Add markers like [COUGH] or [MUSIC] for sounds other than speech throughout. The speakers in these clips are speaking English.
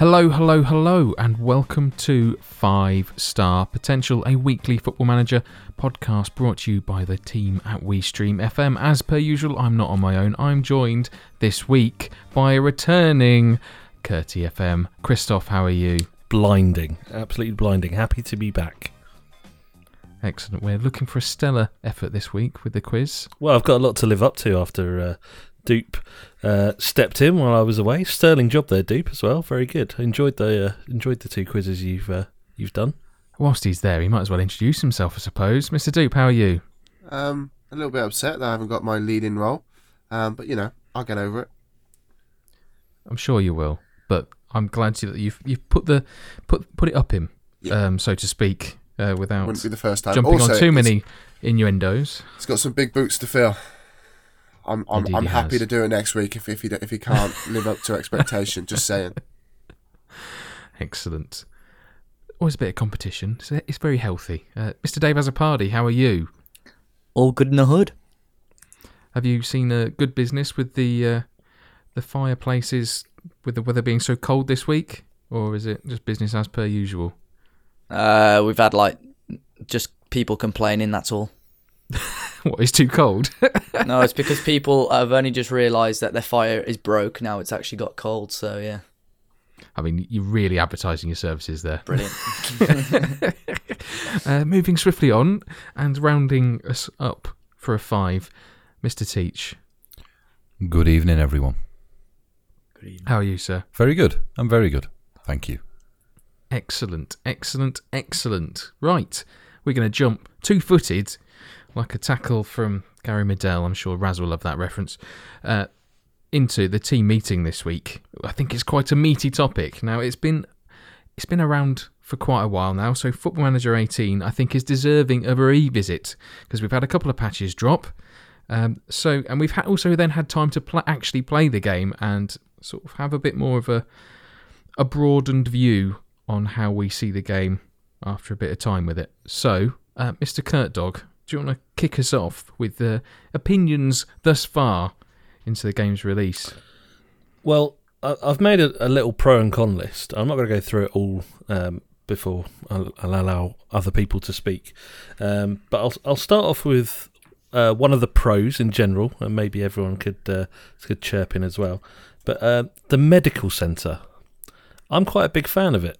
Hello, hello, hello, and welcome to Five Star Potential, a weekly football manager podcast brought to you by the team at WeStream FM. As per usual, I'm not on my own. I'm joined this week by a returning Curti FM. Christoph, how are you? Blinding, absolutely blinding. Happy to be back. Excellent. We're looking for a stellar effort this week with the quiz. Well, I've got a lot to live up to after uh, Dupe uh, stepped in while I was away. Sterling job there, Dupe, as well. Very good. Enjoyed the uh, enjoyed the two quizzes you've uh, you've done. Whilst he's there, he might as well introduce himself, I suppose. Mr. Dupe, how are you? Um, a little bit upset that I haven't got my leading role, um, but you know I'll get over it. I'm sure you will, but I'm glad to, that you've you've put the put put it up him, Yeah. um, so to speak, uh, without Wouldn't be the first time. jumping also, on too many innuendos. It's got some big boots to fill. I'm I'm, Indeed I'm happy has. to do it next week if if he if he can't live up to expectation. Just saying. [LAUGHS] Excellent. Always a bit of competition. So it's very healthy. Uh, Mr. Dave has a party. how are you? All good in the hood. Have you seen a good business with the uh, the fireplaces with the weather being so cold this week, or is it just business as per usual? Uh, we've had like just people complaining. That's all. [LAUGHS] What is too cold? [LAUGHS] No, it's because people have only just realised that their fire is broke. Now it's actually got cold. So yeah, I mean, you're really advertising your services there. brilliant. [LAUGHS] Uh, moving swiftly on and rounding us up for a five, Mr. Teach. Good evening, everyone. Good evening. How are you, sir? Very good. I'm very good. Thank you. Excellent, excellent, excellent. Right, we're going to jump two footed like a tackle from Gary Medel. I'm sure Raz will love that reference. Uh, into the team meeting this week. I think it's quite a meaty topic. Now it's been it's been around for quite a while now, so Football Manager 18 I think is deserving of a revisit because we've had a couple of patches drop. Um, so and we've ha- also then had time to pl- actually play the game and sort of have a bit more of a a broadened view on how we see the game after a bit of time with it. So, uh, Mr. Kurt Dog, do you want to kick us off with the opinions thus far into the game's release? Well, I've made a, a little pro and con list. I'm not going to go through it all um, before I'll, I'll allow other people to speak. Um, but I'll I'll start off with uh, one of the pros in general, and maybe everyone could uh, could chirp in as well. But uh, the medical centre, I'm quite a big fan of it.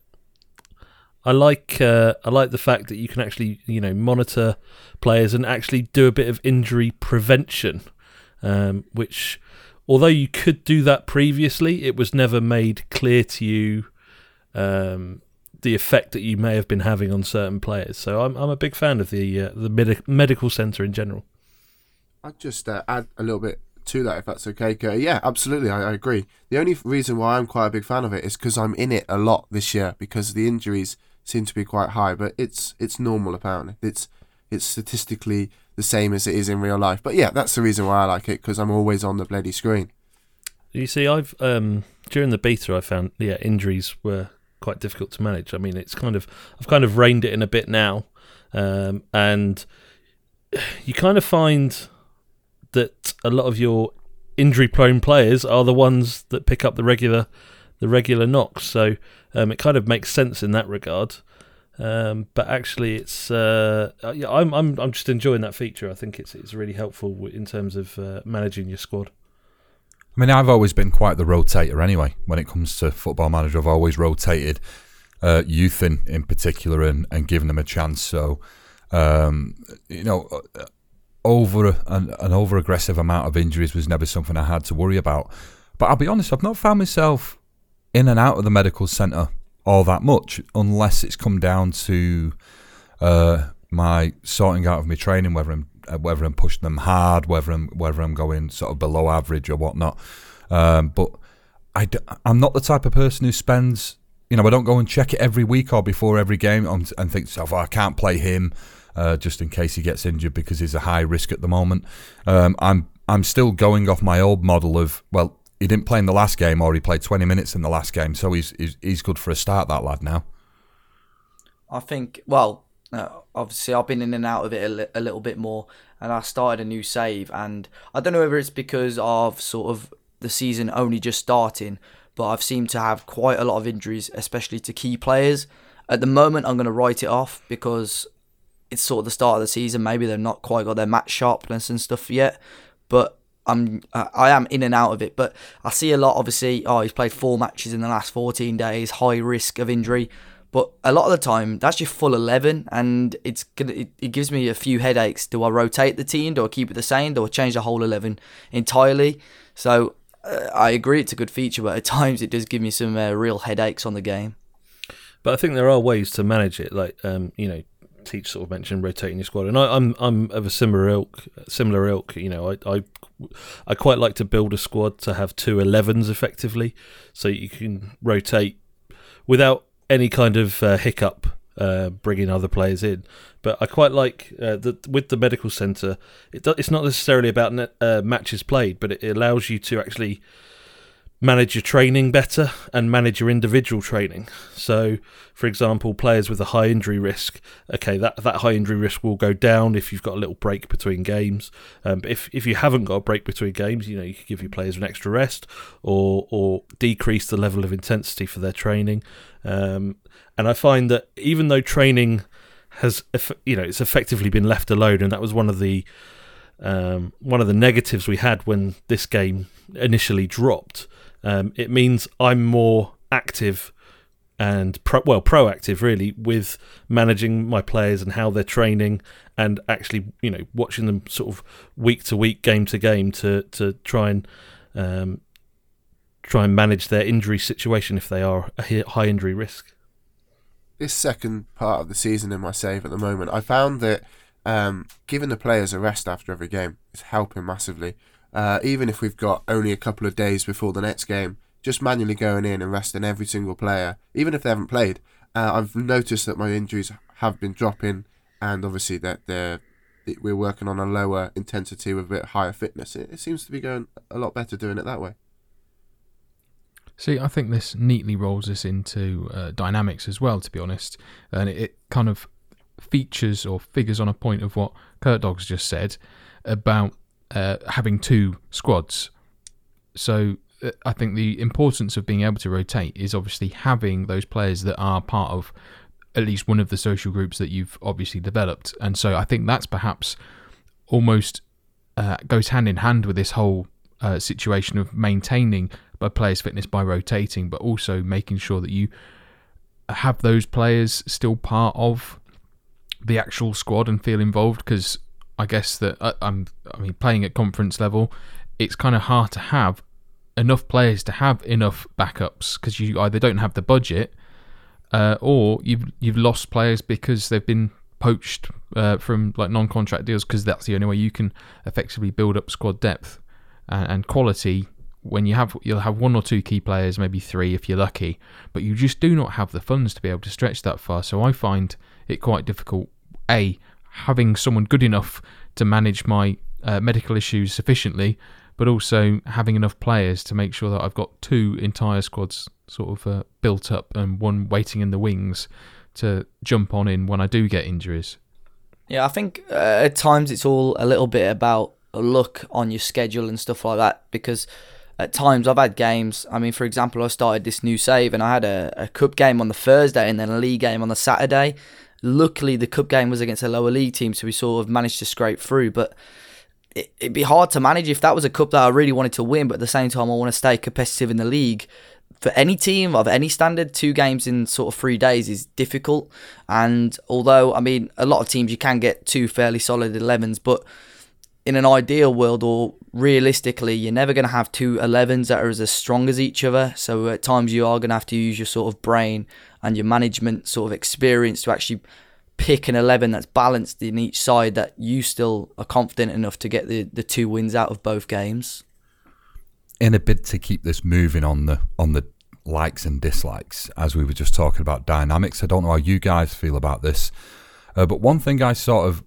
I like uh, I like the fact that you can actually you know monitor players and actually do a bit of injury prevention, um, which although you could do that previously, it was never made clear to you um, the effect that you may have been having on certain players. So I'm I'm a big fan of the uh, the medi- medical centre in general. I'd just uh, add a little bit to that if that's okay. Yeah, absolutely. I, I agree. The only reason why I'm quite a big fan of it is because I'm in it a lot this year because the injuries seem to be quite high, but it's it's normal apparently. It's it's statistically the same as it is in real life. But yeah, that's the reason why I like it because I'm always on the bloody screen. You see, I've um, during the beta, I found yeah injuries were quite difficult to manage. I mean, it's kind of I've kind of reined it in a bit now, um, and you kind of find that a lot of your injury-prone players are the ones that pick up the regular the regular knocks. So um, it kind of makes sense in that regard. Um, but actually, it's uh, uh, yeah, I'm I'm I'm just enjoying that feature. I think it's it's really helpful in terms of uh, managing your squad. I mean, I've always been quite the rotator anyway. When it comes to football manager, I've always rotated uh, youth in, in particular and, and given them a chance. So, um, you know, uh, over an, an over aggressive amount of injuries was never something I had to worry about. But I'll be honest, I've not found myself in and out of the medical centre all that much, unless it's come down to uh, my sorting out of my training, whether I'm uh, whether I'm pushing them hard, whether I'm whether I'm going sort of below average or whatnot. Um, but I d- I'm not the type of person who spends, you know, I don't go and check it every week or before every game and, think oh, I can't play him uh, just in case he gets injured because he's a high risk at the moment. Um, I'm I'm still going off my old model of well, he didn't play in the last game or he played 20 minutes in the last game, so he's he's, he's good for a start. That lad now. I think, well, uh, obviously I've been in and out of it a, li- a little bit more, and I started a new save, and I don't know whether it's because of sort of the season only just starting, but I've seemed to have quite a lot of injuries, especially to key players. At the moment, I'm going to write it off because it's sort of the start of the season. Maybe they've not quite got their match sharpness and stuff yet, but I'm I am in and out of it. But I see a lot. Obviously, oh, he's played four matches in the last 14 days, high risk of injury. But a lot of the time, that's your full 11, and it's gonna it, it gives me a few headaches. Do I rotate the team? Do I keep it the same? Do I change the whole 11 entirely? So uh, I agree, it's a good feature, but at [LAUGHS] times it does give me some uh, real headaches on the game. But I think there are ways to manage it, like um, you know, Teach sort of mentioned rotating your squad, and I, am I'm, I'm of a similar ilk. Similar ilk, you know, I, I I quite like to build a squad to have two 11s effectively, so you can rotate without any kind of uh, hiccup uh, bringing other players in. But I quite like uh, that with the medical centre. It do, it's not necessarily about net, uh, matches played, but it allows you to actually manage your training better and manage your individual training. So, for example, players with a high injury risk, okay, that, that high injury risk will go down if you've got a little break between games. Um, but if, if you haven't got a break between games, you know, you could give your players an extra rest or, or decrease the level of intensity for their training. Um, and I find that even though training has, you know, it's effectively been left alone, and that was one of the um, one of the negatives we had when this game initially dropped um, it means I'm more active and pro- well proactive really with managing my players and how they're training and actually you know watching them sort of week to week game to game to to try and um, try and manage their injury situation if they are a high injury risk. This second part of the season in my save at the moment I found that um, giving the players a rest after every game is helping massively uh, even if we've got only a couple of days before the next game, just manually going in and resting every single player, even if they haven't played. Uh, I've noticed that my injuries have been dropping, and obviously that they're we're working on a lower intensity with a bit higher fitness. It, it seems to be going a lot better doing it that way. See, I think this neatly rolls us into uh, dynamics as well, to be honest, and it, it, kind of features or figures on a point of what Kurt Dogs just said about uh, having two squads. So uh, I think the importance of being able to rotate is obviously having those players that are part of at least one of the social groups that you've obviously developed. And so I think that's perhaps almost uh, goes hand in hand with this whole uh, situation of maintaining a player's fitness by rotating, but also making sure that you have those players still part of the actual squad and feel involved because I guess that uh, I'm. I mean, playing at conference level, it's kind of hard to have enough players to have enough backups because you either don't have the budget, uh, or you've you've lost players because they've been poached uh, from like non-contract deals because that's the only way you can effectively build up squad depth and, and quality when you have you'll have one or two key players, maybe three if you're lucky, but you just do not have the funds to be able to stretch that far. So I find it quite difficult. A having someone good enough to manage my uh, medical issues sufficiently, but also having enough players to make sure that I've got two entire squads sort of uh, built up and one waiting in the wings to jump on in when I do get injuries. Yeah, I think uh, at times it's all a little bit about luck on your schedule and stuff like that because at times I've had games. I mean, for example, I started this new save and I had a, a cup game on the Thursday and then a league game on the Saturday. Luckily, the cup game was against a lower league team, so we sort of managed to scrape through. But it, would be hard to manage if that was a cup that I really wanted to win, but at the same time, I want to stay competitive in the league. For any team of any standard, two games in sort of three days is difficult. And although, I mean, a lot of teams you can get two fairly solid 11s, but in an ideal world or realistically, you're never going to have two 11s that are as strong as each other. So at times you are going to have to use your sort of brain and your management sort of experience to actually pick an 11 that's balanced in each side that you still are confident enough to get the, the two wins out of both games. In a bid to keep this moving on the on the likes and dislikes, as we were just talking about dynamics, I don't know how you guys feel about this, uh, but one thing I sort of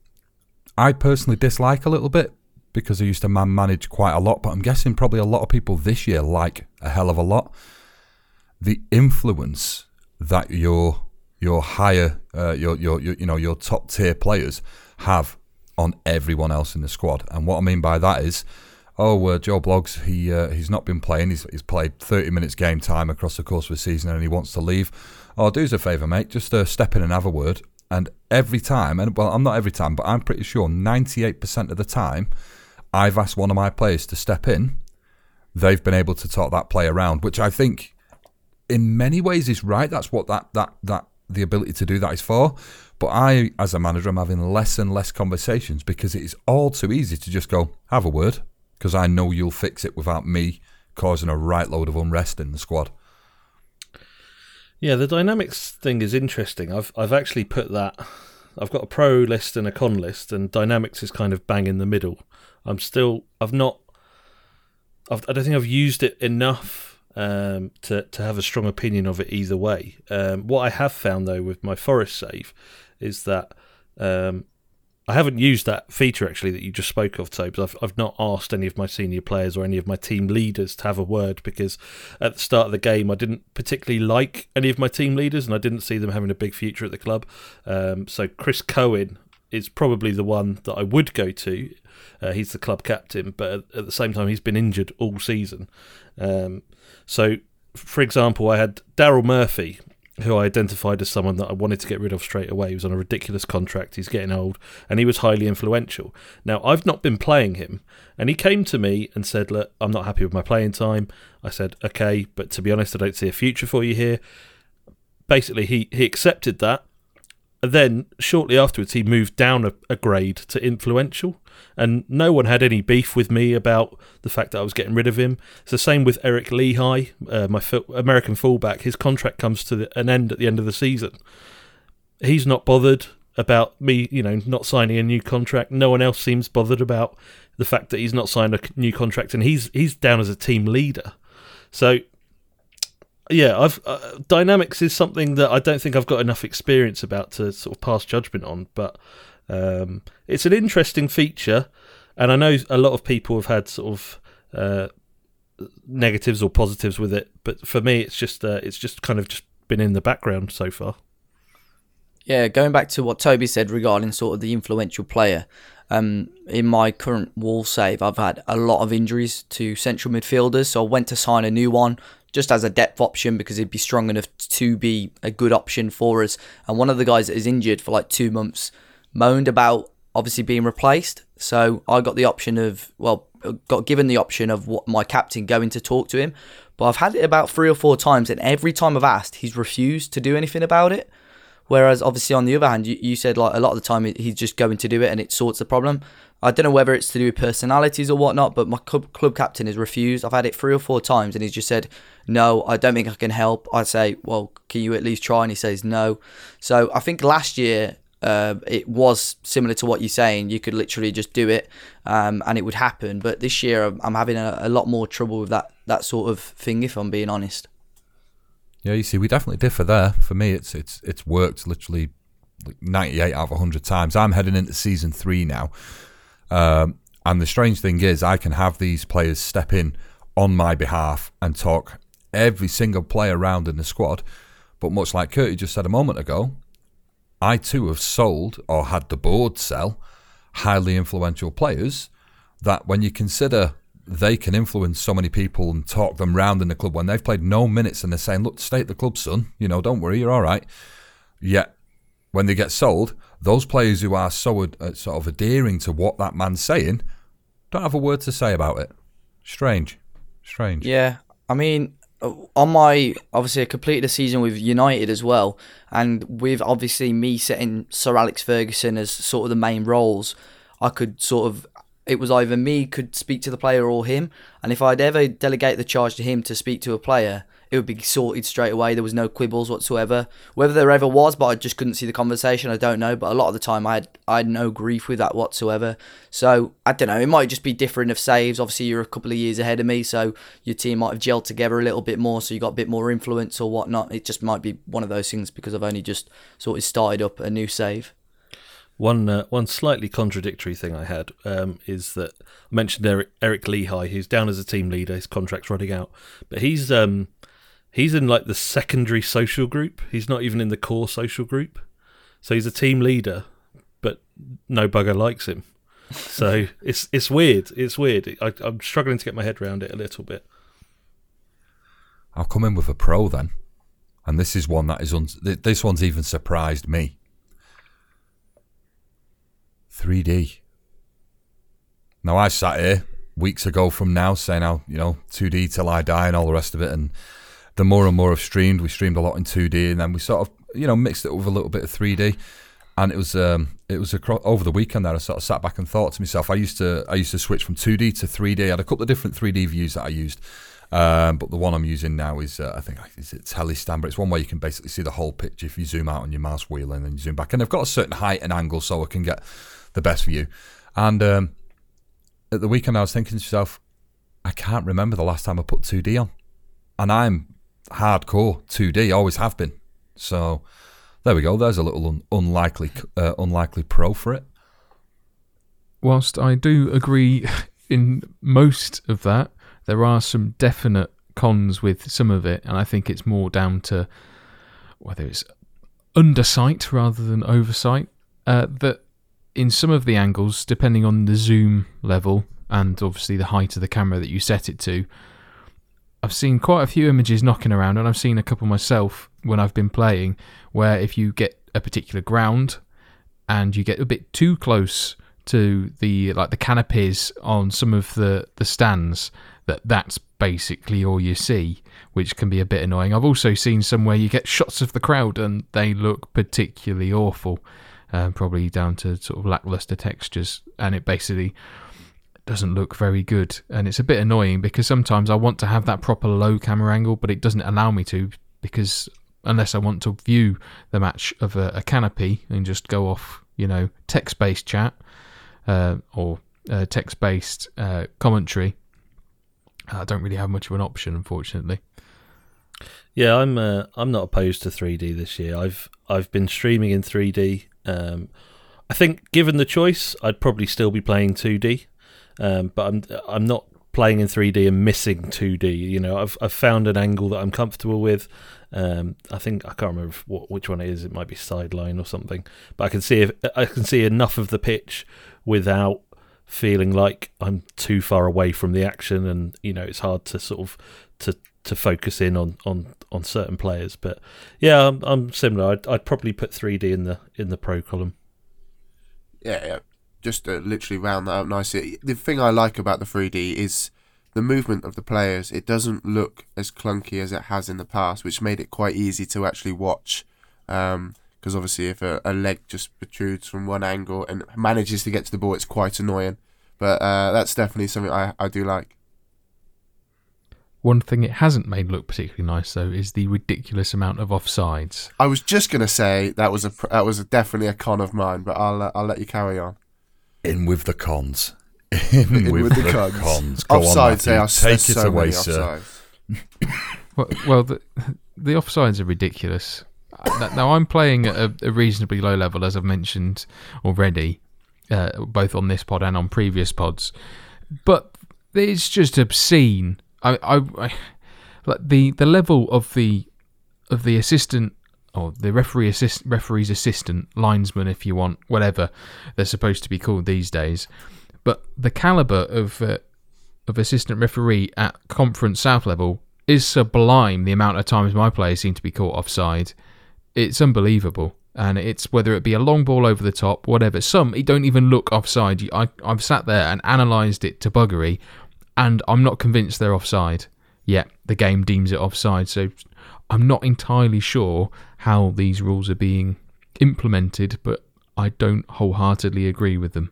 I personally dislike a little bit because I used to man manage quite a lot, but I'm guessing probably a lot of people this year like a hell of a lot. The influence that your your higher uh, your, your your you know your top tier players have on everyone else in the squad, and what I mean by that is oh, uh, Joe Bloggs, he uh, he's not been playing. He's, he's played 30 minutes game time across the course of the season and he wants to leave. Oh, do us a favour, mate. Just uh, step in and have a word. And every time, and well, I'm not every time, but I'm pretty sure 98% of the time, I've asked one of my players to step in. They've been able to talk that play around, which I think in many ways is right. That's what that, that, that the ability to do that is for. But I, as a manager, I'm having less and less conversations because it is all too easy to just go, have a word, because I know you'll fix it without me causing a right load of unrest in the squad. Yeah, the dynamics thing is interesting. I've I've actually put that. I've got a pro list and a con list, and dynamics is kind of bang in the middle. I'm still. I've not. I've, I don't think I've used it enough um, to to have a strong opinion of it either way. Um, what I have found though with my forest save is that um, I haven't used that feature actually that you just spoke of, Tobes. I've I've not asked any of my senior players or any of my team leaders to have a word because at the start of the game I didn't particularly like any of my team leaders and I didn't see them having a big future at the club. Um, so Chris Cohen is probably the one that I would go to. Uh, he's the club captain, but at, the same time he's been injured all season. Um, so, for example, I had Daryl Murphy who I identified as someone that I wanted to get rid of straight away. He was on a ridiculous contract. He's getting old, and he was highly influential. Now I've not been playing him, and he came to me and said, "Look, I'm not happy with my playing time." I said, "Okay, but to be honest, I don't see a future for you here." Basically, he he accepted that. And then shortly afterwards, he moved down a, a grade to influential and no one had any beef with me about the fact that I was getting rid of him. It's the same with Eric Lichaj, uh, my American fullback. His contract comes to the, an end at the end of the season. He's not bothered about me, you know, not signing a new contract. No one else seems bothered about the fact that he's not signed a new contract, and he's he's down as a team leader. So yeah, I've uh, dynamics is something that I don't think I've got enough experience about to sort of pass judgment on, but um, it's an interesting feature, and I know a lot of people have had sort of uh, negatives or positives with it, but for me, it's just uh, it's just kind of just been in the background so far. Yeah, going back to what Toby said regarding sort of the influential player. Um, in my current wall save, I've had a lot of injuries to central midfielders, so I went to sign a new one just as a depth option because he'd be strong enough to be a good option for us. And one of the guys that is injured for like two months moaned about obviously being replaced. So I got the option of, well, got given the option of what my captain going to talk to him. But I've had it about three or four times, and every time I've asked, he's refused to do anything about it. Whereas obviously on the other hand, you, you said like a lot of the time he's just going to do it and it sorts the problem. I don't know whether it's to do with personalities or whatnot, but my club, club captain has refused. I've had it three or four times and he's just said, No, I don't think I can help. I say, Well, can you at least try? And he says, No. So I think last year uh, it was similar to what you're saying. You could literally just do it, um, and it would happen. But this year, I'm having a, a, lot more trouble with that that sort of thing. If I'm being honest. Yeah, you see, we definitely differ there. For me, it's it's it's worked literally 98 out of 100 times. I'm heading into season three now, um, and the strange thing is, I can have these players step in on my behalf and talk every single player around in the squad. But much like Curtie just said a moment ago, I too have sold or had the board sell highly influential players that when you consider they can influence so many people and talk them round in the club when they've played no minutes and they're saying, look, stay at the club, son, you know, don't worry, you're all right. Yet when they get sold, those players who are so uh, sort of adhering to what that man's saying don't have a word to say about it. Strange. Strange. Yeah. I mean, on my obviously I completed a season with United as well, and with obviously me setting Sir Alex Ferguson as sort of the main roles, I could sort of it was either me could speak to the player or him, and if I'd ever delegate the charge to him to speak to a player, it would be sorted straight away. There was no quibbles whatsoever. Whether there ever was, but I just couldn't see the conversation. I don't know. But a lot of the time, I had I had no grief with that whatsoever. So I don't know. It might just be different of saves. Obviously, you're a couple of years ahead of me, so your team might have gelled together a little bit more. So you got a bit more influence or whatnot. It just might be one of those things because I've only just sort of started up a new save. One uh, one slightly contradictory thing I had um, is that I mentioned Eric, Eric Lichaj, who's down as a team leader. His contract's running out, but he's um, he's in like the secondary social group. He's not even in the core social group. So he's a team leader, but no bugger likes him. so [LAUGHS] it's it's weird. It's weird. I, I'm struggling to get my head around it a little bit. I'll come in with a pro then, and this is one that is un- this one's even surprised me. 3D. Now I sat here weeks ago from now saying how you know 2D till I die and all the rest of it, and the more and more I've streamed, we streamed a lot in 2D, and then we sort of you know mixed it with a little bit of 3D, and it was um, it was across, over the weekend that I sort of sat back and thought to myself, I used to I used to switch from 2D to 3D. I had a couple of different 3D views that I used. Um, but the one I'm using now is, uh, I think, is it Telestan, but it's one where you can basically see the whole picture if you zoom out on your mouse wheel and then you zoom back. And they've got a certain height and angle so I can get the best view. And um, at the weekend, I was thinking to myself, I can't remember the last time I put 2D on. And I'm hardcore 2D, always have been. So there we go. There's a little un- unlikely, uh, unlikely pro for it. Whilst I do agree [LAUGHS] in most of that, there are some definite cons with some of it, and I think it's more down to whether it's undersight rather than oversight. Uh, that in some of the angles, depending on the zoom level and obviously the height of the camera that you set it to, I've seen quite a few images knocking around, and I've seen a couple myself when I've been playing, where if you get a particular ground and you get a bit too close to the like the canopies on some of the the stands, that that's basically all you see, which can be a bit annoying. I've also seen somewhere you get shots of the crowd and they look particularly awful, um, probably down to sort of lackluster textures, and it basically doesn't look very good. And it's a bit annoying because sometimes I want to have that proper low camera angle, but it doesn't allow me to because unless I want to view the match of a, a canopy and just go off, you know, text based chat uh, or uh, text based uh, commentary I don't really have much of an option, unfortunately. Yeah, I'm uh, I'm not opposed to 3D this year. I've I've been streaming in 3D. Um, I think given the choice, I'd probably still be playing 2D, um, but I'm I'm not playing in 3D and missing 2D. You know, I've I've found an angle that I'm comfortable with. Um, I think I can't remember what, which one it is. It might be sideline or something, but I can see if I can see enough of the pitch without feeling like I'm too far away from the action, and you know it's hard to sort of to to focus in on on on certain players. But yeah, I'm, I'm similar. I'd, I'd probably put 3D in the in the pro column. Yeah, yeah. Just to literally round that up nicely. The thing I like about the 3D is the movement of the players. It doesn't look as clunky as it has in the past, which made it quite easy to actually watch. Um, because obviously if a, a, leg just protrudes from one angle and manages to get to the ball, it's quite annoying. But uh, that's definitely something I, I do like. One thing it hasn't made look particularly nice though is the ridiculous amount of offsides. I was just gonna say that was a that was a, definitely a con of mine, but I'll uh, I'll let you carry on. In with the cons. In, In with, with, the, the cons. cons. Go offsides, on, they are Take so it away, sir. well, well, the, the offsides are ridiculous. Now I'm playing at a, a, reasonably low level, as I've mentioned already, uh, both on this pod and on previous pods. But it's just obscene. I, I, I like the the level of the of the assistant or the referee assist referee's assistant linesman, if you want, whatever they're supposed to be called these days. But the caliber of uh, of assistant referee at conference south level is sublime. The amount of times my players seem to be caught offside it's unbelievable. And it's whether it be a long ball over the top, whatever. Some don't even look offside. I I've sat there and analysed it to buggery, and I'm not convinced they're offside. Yet the game deems it offside. So I'm not entirely sure how these rules are being implemented, but I don't wholeheartedly agree with them.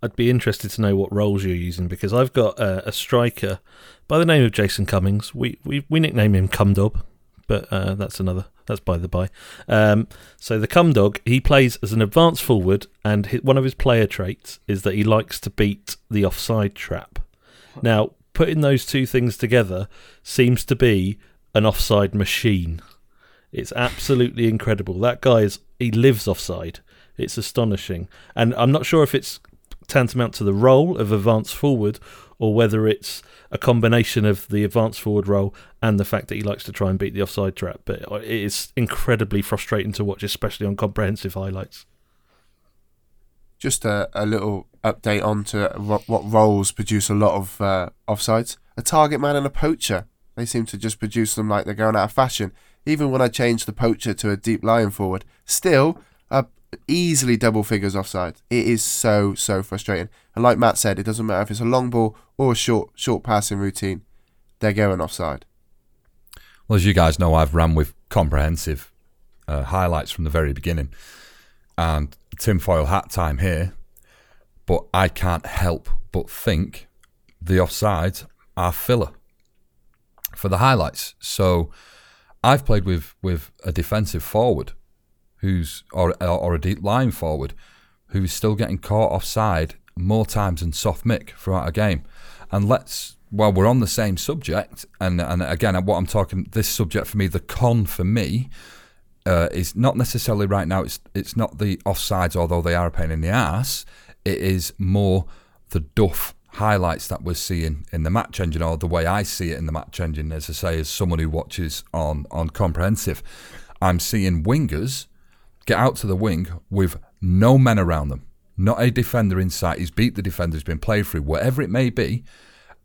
I'd be interested to know what roles you're using because I've got a, a striker by the name of Jason Cummings. We we, we nickname him Cumdub, but uh, that's another that's by the by. Um, so the Cumdog he plays as an advanced forward, and his, one of his player traits is that he likes to beat the offside trap. Now, putting those two things together seems to be an offside machine. It's absolutely incredible. That guy is he lives offside. It's astonishing, and I'm not sure if it's tantamount to the role of advanced forward or whether it's a combination of the advanced forward role and the fact that he likes to try and beat the offside trap. But it is incredibly frustrating to watch, especially on comprehensive highlights. just a, a little update on to what roles produce a lot of uh, offsides. A target man and a poacher. They seem to just produce them like they're going out of fashion. Even when I change the poacher to a deep lying forward, still uh, easily double figures offside. It is so so frustrating. And like Matt said, it doesn't matter if it's a long ball or a short short passing routine. They're going offside. Well, as you guys know, I've ran with comprehensive uh, highlights from the very beginning, and tinfoil hat time here. But I can't help but think the offsides are filler for the highlights. So I've played with with a defensive forward who's or or a deep line forward who's still getting caught offside more times than soft Mick throughout a game. And let's well, we're on the same subject, and and again, what I'm talking this subject for me, the con for me. Uh, is not necessarily right now. It's it's not the offsides, although they are a pain in the ass. It is more the duff highlights that we're seeing in the match engine, or the way I see it in the match engine, as I say, as someone who watches on on comprehensive, I'm seeing wingers get out to the wing with no men around them, not a defender in sight. He's beat the defender, he's been played through, whatever it may be,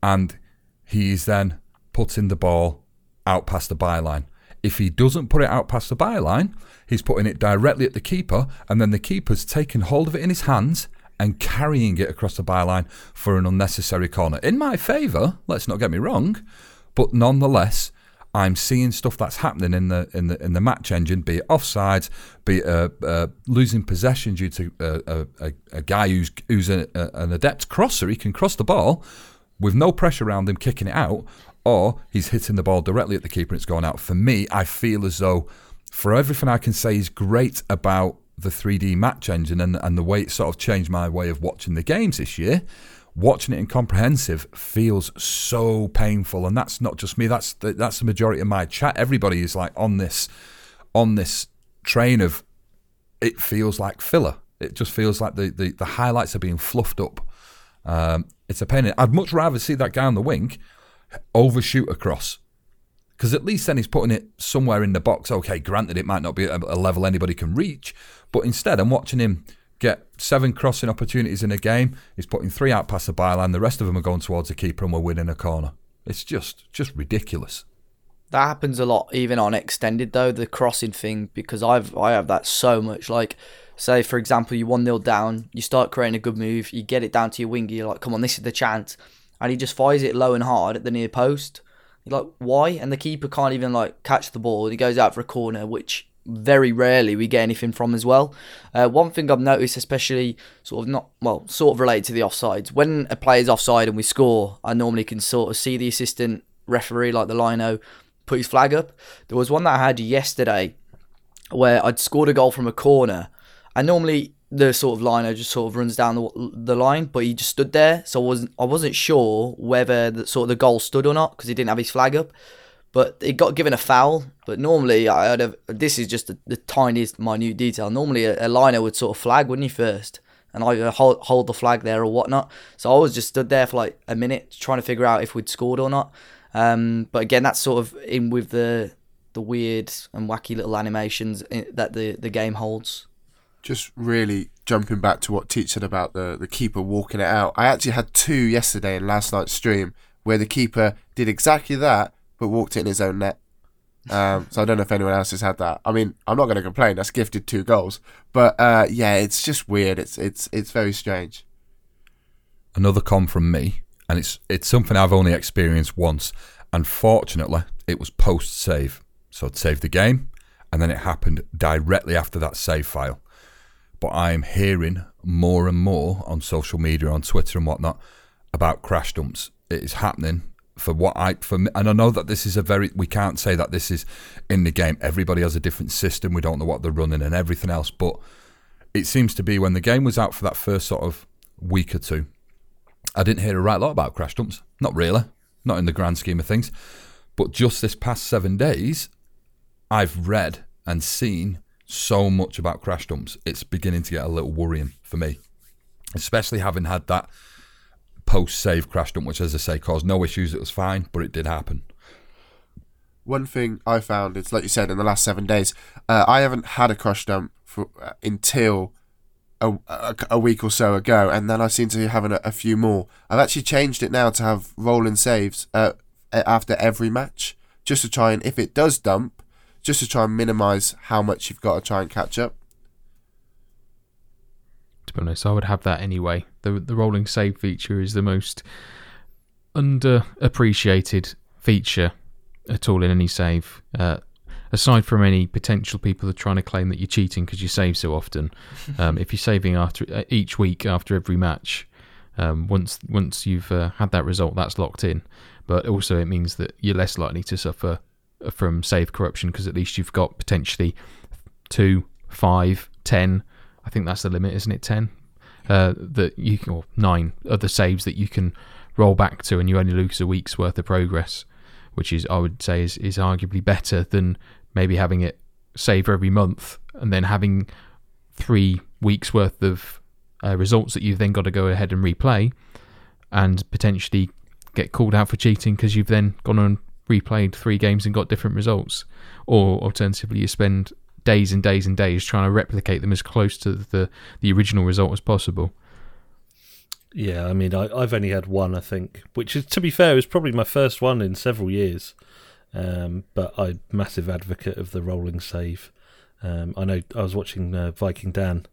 and he's then putting the ball out past the byline. If he doesn't put it out past the byline, he's putting it directly at the keeper, and then the keeper's taking hold of it in his hands and carrying it across the byline for an unnecessary corner. In my favour, let's not get me wrong, but nonetheless, I'm seeing stuff that's happening in the in the in the match engine, be it offsides, be it uh, uh, losing possession due to uh, a, a, guy who's who's a, an adept crosser. He can cross the ball with no pressure around him, kicking it out, or he's hitting the ball directly at the keeper and it's going out. For me, I feel as though, for everything I can say is great about the 3D match engine and, and the way it sort of changed my way of watching the games this year, watching it in comprehensive feels so painful. And that's not just me, that's the, that's the majority of my chat. Everybody is like on this on this train of it feels like filler. It just feels like the, the, the highlights are being fluffed up. Um, it's a pain. I'd much rather see that guy on the wing overshoot across. Because at least then he's putting it somewhere in the box. Okay, granted, it might not be a level anybody can reach, but instead I'm watching him get seven crossing opportunities in a game. He's putting three out past the byline. The rest of them are going towards the keeper, and we're winning a corner. It's just just ridiculous. That happens a lot, even on extended though. The crossing thing, because I've I have that so much. Like, say for example, you one 0 down, you start creating a good move, you get it down to your winger, you're like, come on, this is the chance and he just fires it low and hard at the near post. Like, why? And the keeper can't even like catch the ball. He goes out for a corner, which very rarely we get anything from as well. Uh, one thing I've noticed, especially sort of not well, sort of related to the offsides, when a player's offside and we score, I normally can sort of see the assistant referee, like the lino, put his flag up. There was one that I had yesterday where I'd scored a goal from a corner. And normally the sort of liner just sort of runs down the, the line, but he just stood there. So I wasn't I wasn't sure whether the sort of the goal stood or not because he didn't have his flag up. But it got given a foul. But normally I'd have this is just the, tiniest minute detail. Normally a, a liner would sort of flag, wouldn't he first? And I hold hold the flag there or whatnot. So I was just stood there for like a minute trying to figure out if we'd scored or not. Um, but again, that's sort of in with the the weird and wacky little animations that the the game holds just really jumping back to what Teach said about the, the keeper walking it out. I actually had two yesterday in last night's stream where the keeper did exactly that, but walked it in his own net. Um, so I don't know if anyone else has had that. I mean, I'm not going to complain. That's gifted two goals, but uh, yeah, it's just weird. It's it's it's very strange. Another con from me, and it's it's something I've only experienced once. Unfortunately, it was post save. So I'd saved the game, and then it happened directly after that save file but I'm hearing more and more on social media, on Twitter and whatnot, about crash dumps. It is happening for what I for and I know that this is a very we can't say that this is in the game. Everybody has a different system. We don't know what they're running and everything else, but it seems to be when the game was out for that first sort of week or two, I didn't hear a right lot about crash dumps. Not really, not in the grand scheme of things. But just this past seven days, I've read and seen so much about crash dumps, it's beginning to get a little worrying for me, especially having had that post save crash dump, which, as I say, caused no issues. It was fine, but it did happen. One thing I found is, like you said, in the last seven days, uh, I haven't had a crash dump for, uh, until a, a, a week or so ago, and then I seem to be having a, a few more. I've actually changed it now to have rolling saves uh, after every match, just to try and if it does dump, just to try and minimise how much you've got to try and catch up. To be honest, I would have that anyway. The the rolling save feature is the most underappreciated feature at all in any save. Uh, aside from any potential people that are trying to claim that you're cheating because you save so often, [LAUGHS] um, if you're saving after uh, each week after every match, um, once once you've uh, had that result, that's locked in. But also, it means that you're less likely to suffer from save corruption because at least you've got potentially two, five, ten. I think that's the limit, isn't it? Ten. Uh, that you can, or nine other saves that you can roll back to, and you only lose a week's worth of progress, which is I would say is, is arguably better than maybe having it save every month and then having three weeks worth of uh, results that you've then got to go ahead and replay and potentially get called out for cheating because you've then gone and replayed three games and got different results. Or alternatively, you spend days and days and days trying to replicate them as close to the, the original result as possible. Yeah, I mean, I, have only had one, I think, which is, to be fair, is probably my first one in several years. Um, but I'm massive advocate of the rolling save. Um, I know I was watching uh, Viking Dan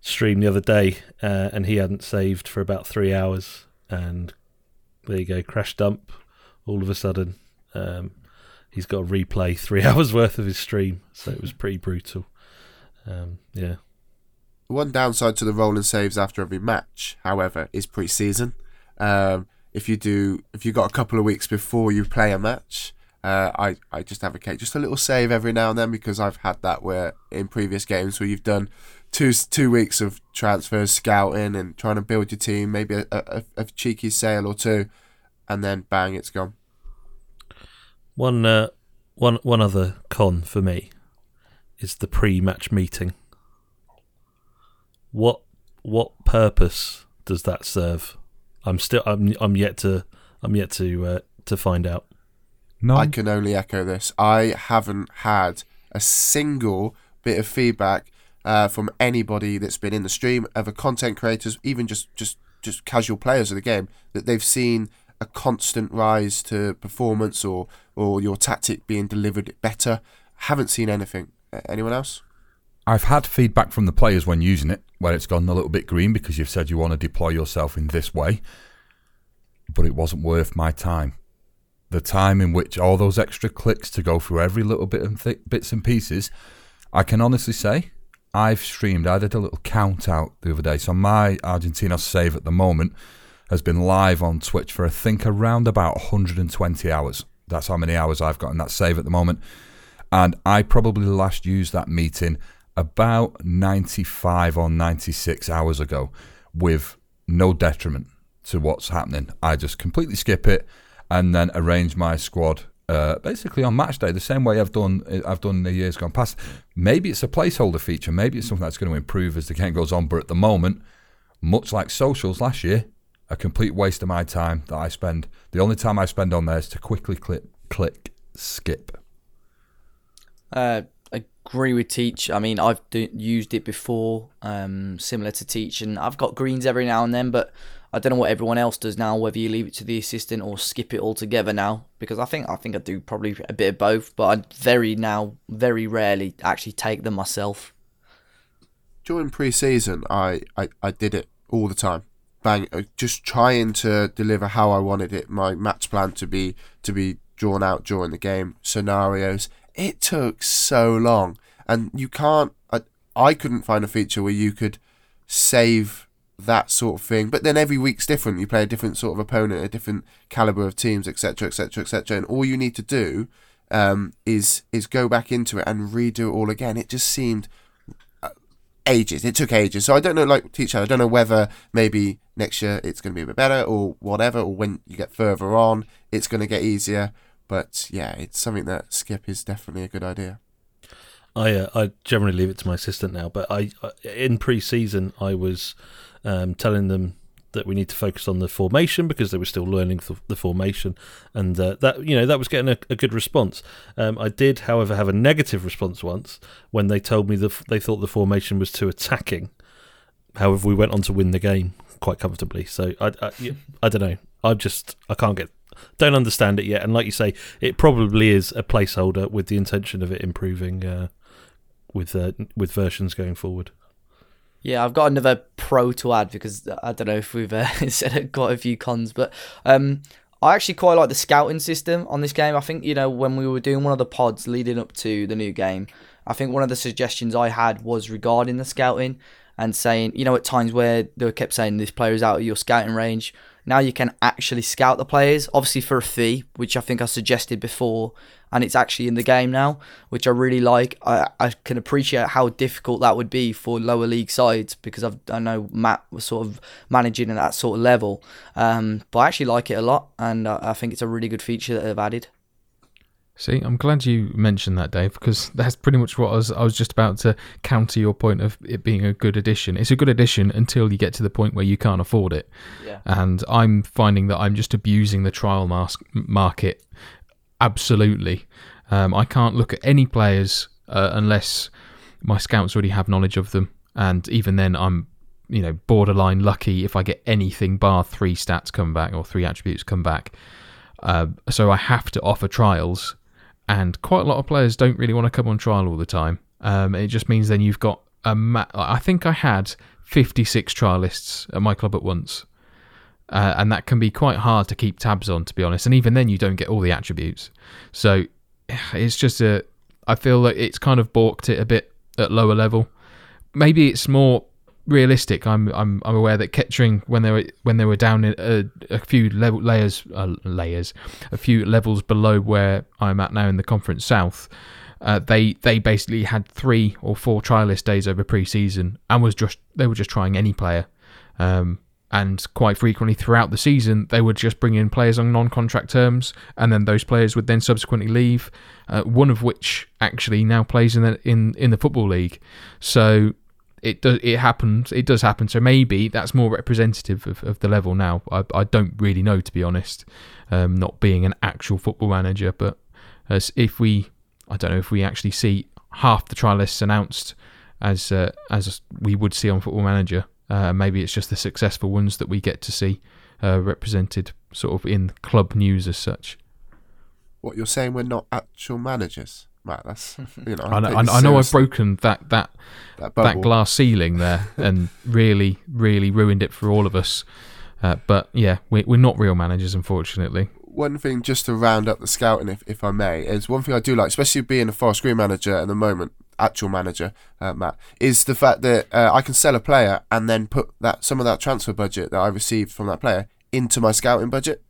stream the other day, uh, and he hadn't saved for about three hours, and there you go, crash dump. All of a sudden, um, he's got to replay three [LAUGHS] hours worth of his stream, so it was pretty brutal. Um, yeah. One downside to the rolling saves after every match, however, is pre-season. Um, if you do, if you got a couple of weeks before you play a match, uh, I, I just advocate just a little save every now and then because I've had that where in previous games where you've done two two weeks of transfers, scouting, and trying to build your team, maybe a, a, a cheeky sale or two, and then bang, it's gone. One uh, one one other con for me is the pre-match meeting. What what purpose does that serve? I'm still I'm I'm yet to I'm yet to uh, to find out. No. I can only echo this. I haven't had a single bit of feedback uh, from anybody that's been in the stream, other content creators, even just, just, just casual players of the game, that they've seen a constant rise to performance or, or your tactic being delivered better. Haven't seen anything. Anyone else? I've had feedback from the players when using it, where it's gone a little bit green because you've said you want to deploy yourself in this way, but it wasn't worth my time the time in which all those extra clicks to go through every little bit of th- bits and pieces, I can honestly say I've streamed. I did a little count out the other day. So my Argentina save at the moment has been live on Twitch for I think around about 120 hours. That's how many hours I've got in that save at the moment. And I probably last used that meeting about 95 or 96 hours ago with no detriment to what's happening. I just completely skip it and then arrange my squad uh, basically on match day, the same way I've done I've done in the years gone past. Maybe it's a placeholder feature. Maybe it's something that's going to improve as the game goes on. But at the moment, much like socials last year, a complete waste of my time that I spend. The only time I spend on there is to quickly click click skip. Uh, agree with Teach. I mean, I've do- used it before, um, similar to Teach, and I've got greens every now and then, but I don't know what everyone else does now, whether you leave it to the assistant or skip it altogether now. Because I think I think I do probably a bit of both, but I very now very rarely actually take them myself. During pre-season, I, I, I did it all the time, bang, uh, just trying to deliver how I wanted it, my match plan to be to be drawn out during the game, scenarios. It took so long, and you can't. I, I couldn't find a feature where you could save that sort of thing. But then every week's different. You play a different sort of opponent, a different caliber of teams, etc., etc., etc. And all you need to do um, is is go back into it and redo it all again. It just seemed uh, ages. It took ages. So I don't know, like teacher, I don't know whether maybe next year it's going to be a bit better or whatever, or when you get further on, it's going to get easier. But yeah, it's something that skip is definitely a good idea. I uh, I generally leave it to my assistant now, but I, in pre-season I was um, telling them that we need to focus on the formation because they were still learning th- the formation, and uh, that you know that was getting a, a good response. Um, I did, however, have a negative response once when they told me that they thought the formation was too attacking, However, we went on to win the game quite comfortably. So I, I, I don't know. I just I can't get don't understand it yet. And like you say, it probably is a placeholder with the intention of it improving uh, with uh, with versions going forward. Yeah, I've got another pro to add because I don't know if we've uh, [LAUGHS] said quite a few cons, but um, I actually quite like the scouting system on this game. I think you know when we were doing one of the pods leading up to the new game, I think one of the suggestions I had was regarding the scouting and saying, you know, at times where they kept saying this player is out of your scouting range, now you can actually scout the players, obviously for a fee, which I think I suggested before, and it's actually in the game now, which I really like. I, I can appreciate how difficult that would be for lower league sides because I've, I know Matt was sort of managing at that sort of level, um, but I actually like it a lot, and I, I think it's a really good feature that they've added. See, I'm glad you mentioned that, Dave, because that's pretty much what I was. I was just about to counter your point of it being a good addition. It's a good addition until you get to the point where you can't afford it. Yeah. And I'm finding that I'm just abusing the trial mask market. Absolutely, um, I can't look at any players uh, unless my scouts already have knowledge of them, and even then, I'm you know borderline lucky if I get anything bar three stats come back or three attributes come back. Uh, so I have to offer trials and quite a lot of players don't really want to come on trial all the time. Um, it just means then you've got a. Ma- I think I had 56 trialists at my club at once, uh, and that can be quite hard to keep tabs on, to be honest. And even then, you don't get all the attributes. So [SIGHS] it's just a. I feel that it's kind of balked it a bit at lower level. Maybe it's more realistic. I'm I'm I'm aware that Kettering when they were when they were down a, a few level layers uh, layers a few levels below where I'm at now in the Conference South. Uh, they they basically had three or four trialist days over pre-season and was just they were just trying any player, um, and quite frequently throughout the season they would just bring in players on non-contract terms, and then those players would then subsequently leave. Uh, one of which actually now plays in the in in the football league, so it does it happens it does happen. So maybe that's more representative of, of the level now. I, I don't really know to be honest um, not being an actual football manager but as if we I don't know if we actually see half the trial lists announced as uh, as we would see on football manager uh, maybe it's just the successful ones that we get to see uh, represented sort of in club news as such. What you're saying? We're not actual managers, Matt. That's [LAUGHS] you know. I, know- I, I know I've broken that that that that glass ceiling there [LAUGHS] and really, really ruined it for all of us. Uh, but yeah, we, we're not real managers, unfortunately. one thing just to round up the scouting, if, if I may, is one thing I do like, especially being a Forest Green manager at the moment, actual manager, uh, Matt, is the fact that uh, I can sell a player and then put that some of that transfer budget that I received from that player into my scouting budget.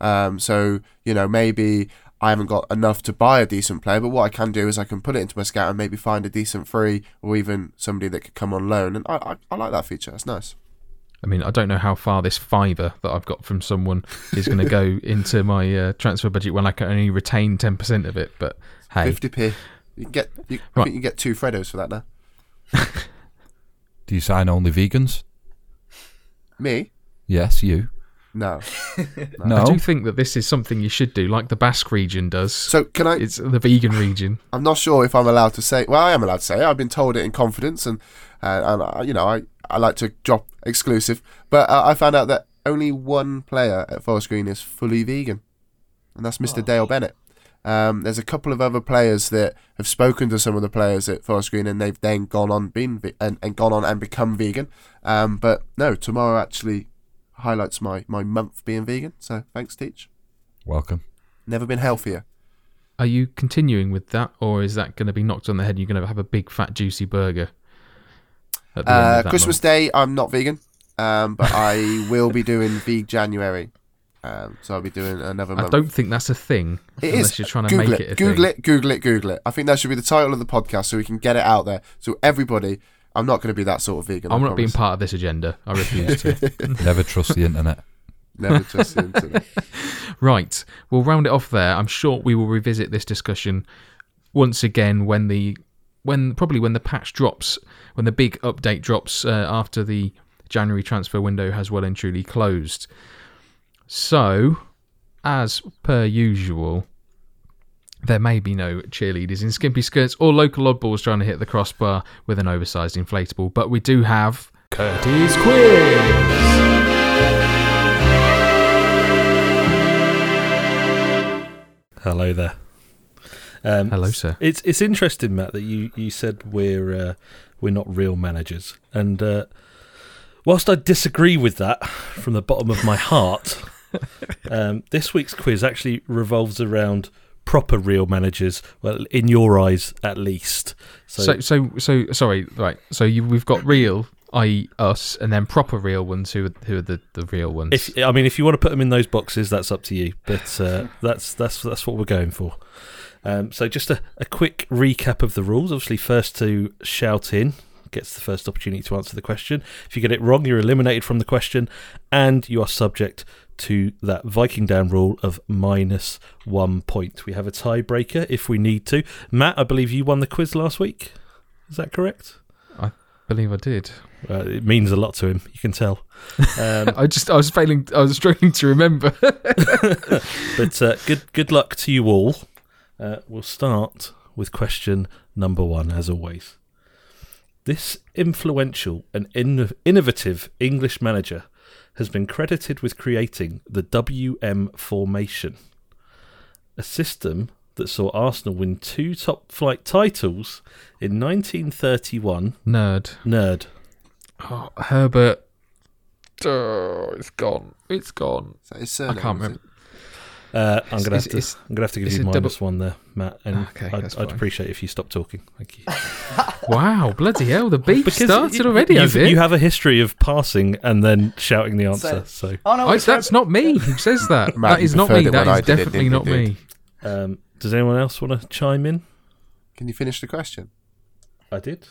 Um, so you know maybe I haven't got enough to buy a decent player, but what I can do is I can put it into my scout and maybe find a decent free or even somebody that could come on loan, and I I, I like that feature. That's nice. I mean, I don't know how far this fiver that I've got from someone is going to go [LAUGHS] into my uh, transfer budget when I can only retain 10% of it. But hey, Fifty p. You can get you, I Right. think you get two Freddos for that now. [LAUGHS] Do you sign only vegans? Me? Yes, you. No. [LAUGHS] No. I do think that this is something you should do, like the Basque region does. So can I? it's the vegan region. [SIGHS] I'm not sure if I'm allowed to say. Well, I am allowed to say. it. I've been told it in confidence, and uh, and uh, you know, I, I like to drop exclusive. But uh, I found out that only one player at Forest Green is fully vegan, and that's Mr. Dale Bennett. Um, there's a couple of other players that have spoken to some of the players at Forest Green, and they've then gone on been ve- and, and gone on and become vegan. Um, but no, tomorrow actually highlights my my month being vegan. So thanks, Teach. Welcome. Never been healthier. Are you continuing with that, or is that going to be knocked on the head? You're going to have a big, fat, juicy burger. At the end Uh, of Christmas month? Day, I'm not vegan, um, but I will be doing Veg January. Um, so I'll be doing another I month. don't think that's a thing. It unless is. you're trying to Google make it. it, a Google thing. it. Google it. Google it. I think that should be the title of the podcast, so we can get it out there. So everybody, I'm not going to be that sort of vegan. I I'm not being part of this agenda. I refuse to. [LAUGHS] Never trust the internet. Never trust the internet. [LAUGHS] Right, we'll round it off there. I'm sure we will revisit this discussion once again when the when probably when the patch drops, when the big update drops uh, after the January transfer window has well and truly closed. So, as per usual, there may be no cheerleaders in skimpy skirts or local oddballs trying to hit the crossbar with an oversized inflatable, but we do have Curtis Quiz. Hello there. Um, Hello, sir. It's it's interesting, Matt, that you, you said we're uh, we're not real managers, and uh, whilst I disagree with that from the bottom of my heart, [LAUGHS] um, this week's quiz actually revolves around proper real managers. Well, in your eyes, at least. So, So, so, so, sorry, right. So you, we've got real, i.e., us, and then proper real ones. Who, are, who are the, the real ones? if I mean, if you want to put them in those boxes, that's up to you. But uh, [LAUGHS] that's that's that's what we're going for. Um, so just a, a quick recap of the rules. Obviously, first to shout in gets the first opportunity to answer the question. If you get it wrong, you're eliminated from the question, and you are subject to that Viking down rule of minus one point. We have a tiebreaker if we need to. Matt, I believe you won the quiz last week. Is that correct? I believe I did. Uh, it means a lot to him. You can tell. [LAUGHS] Um, I just, I was failing. I was struggling to remember. [LAUGHS] But uh, good good luck to you all. Uh, we'll start with question number one, as always. This influential and inno- innovative English manager has been credited with creating the WM formation, a system that saw Arsenal win two top flight titles in 1931. Nerd. Nerd. Oh, Herbert. Oh, it's gone. It's gone. Is that his I can't remember. Uh, I'm gonna It's- have to. it's- I'm gonna have to give you a minus double- one there, Matt. And Okay, I'd, that's I'd appreciate if you stopped talking. Thank you. [LAUGHS] Wow, bloody hell! The beef started you- already, you've- has it? You have a history of passing and then shouting the answer. So, Oh no, I, it's that's not me who says that. [LAUGHS] Matt, that you is not me. That is That when I is did it, definitely didn't me. um, does anyone else want to chime in? Can you finish the question? I did.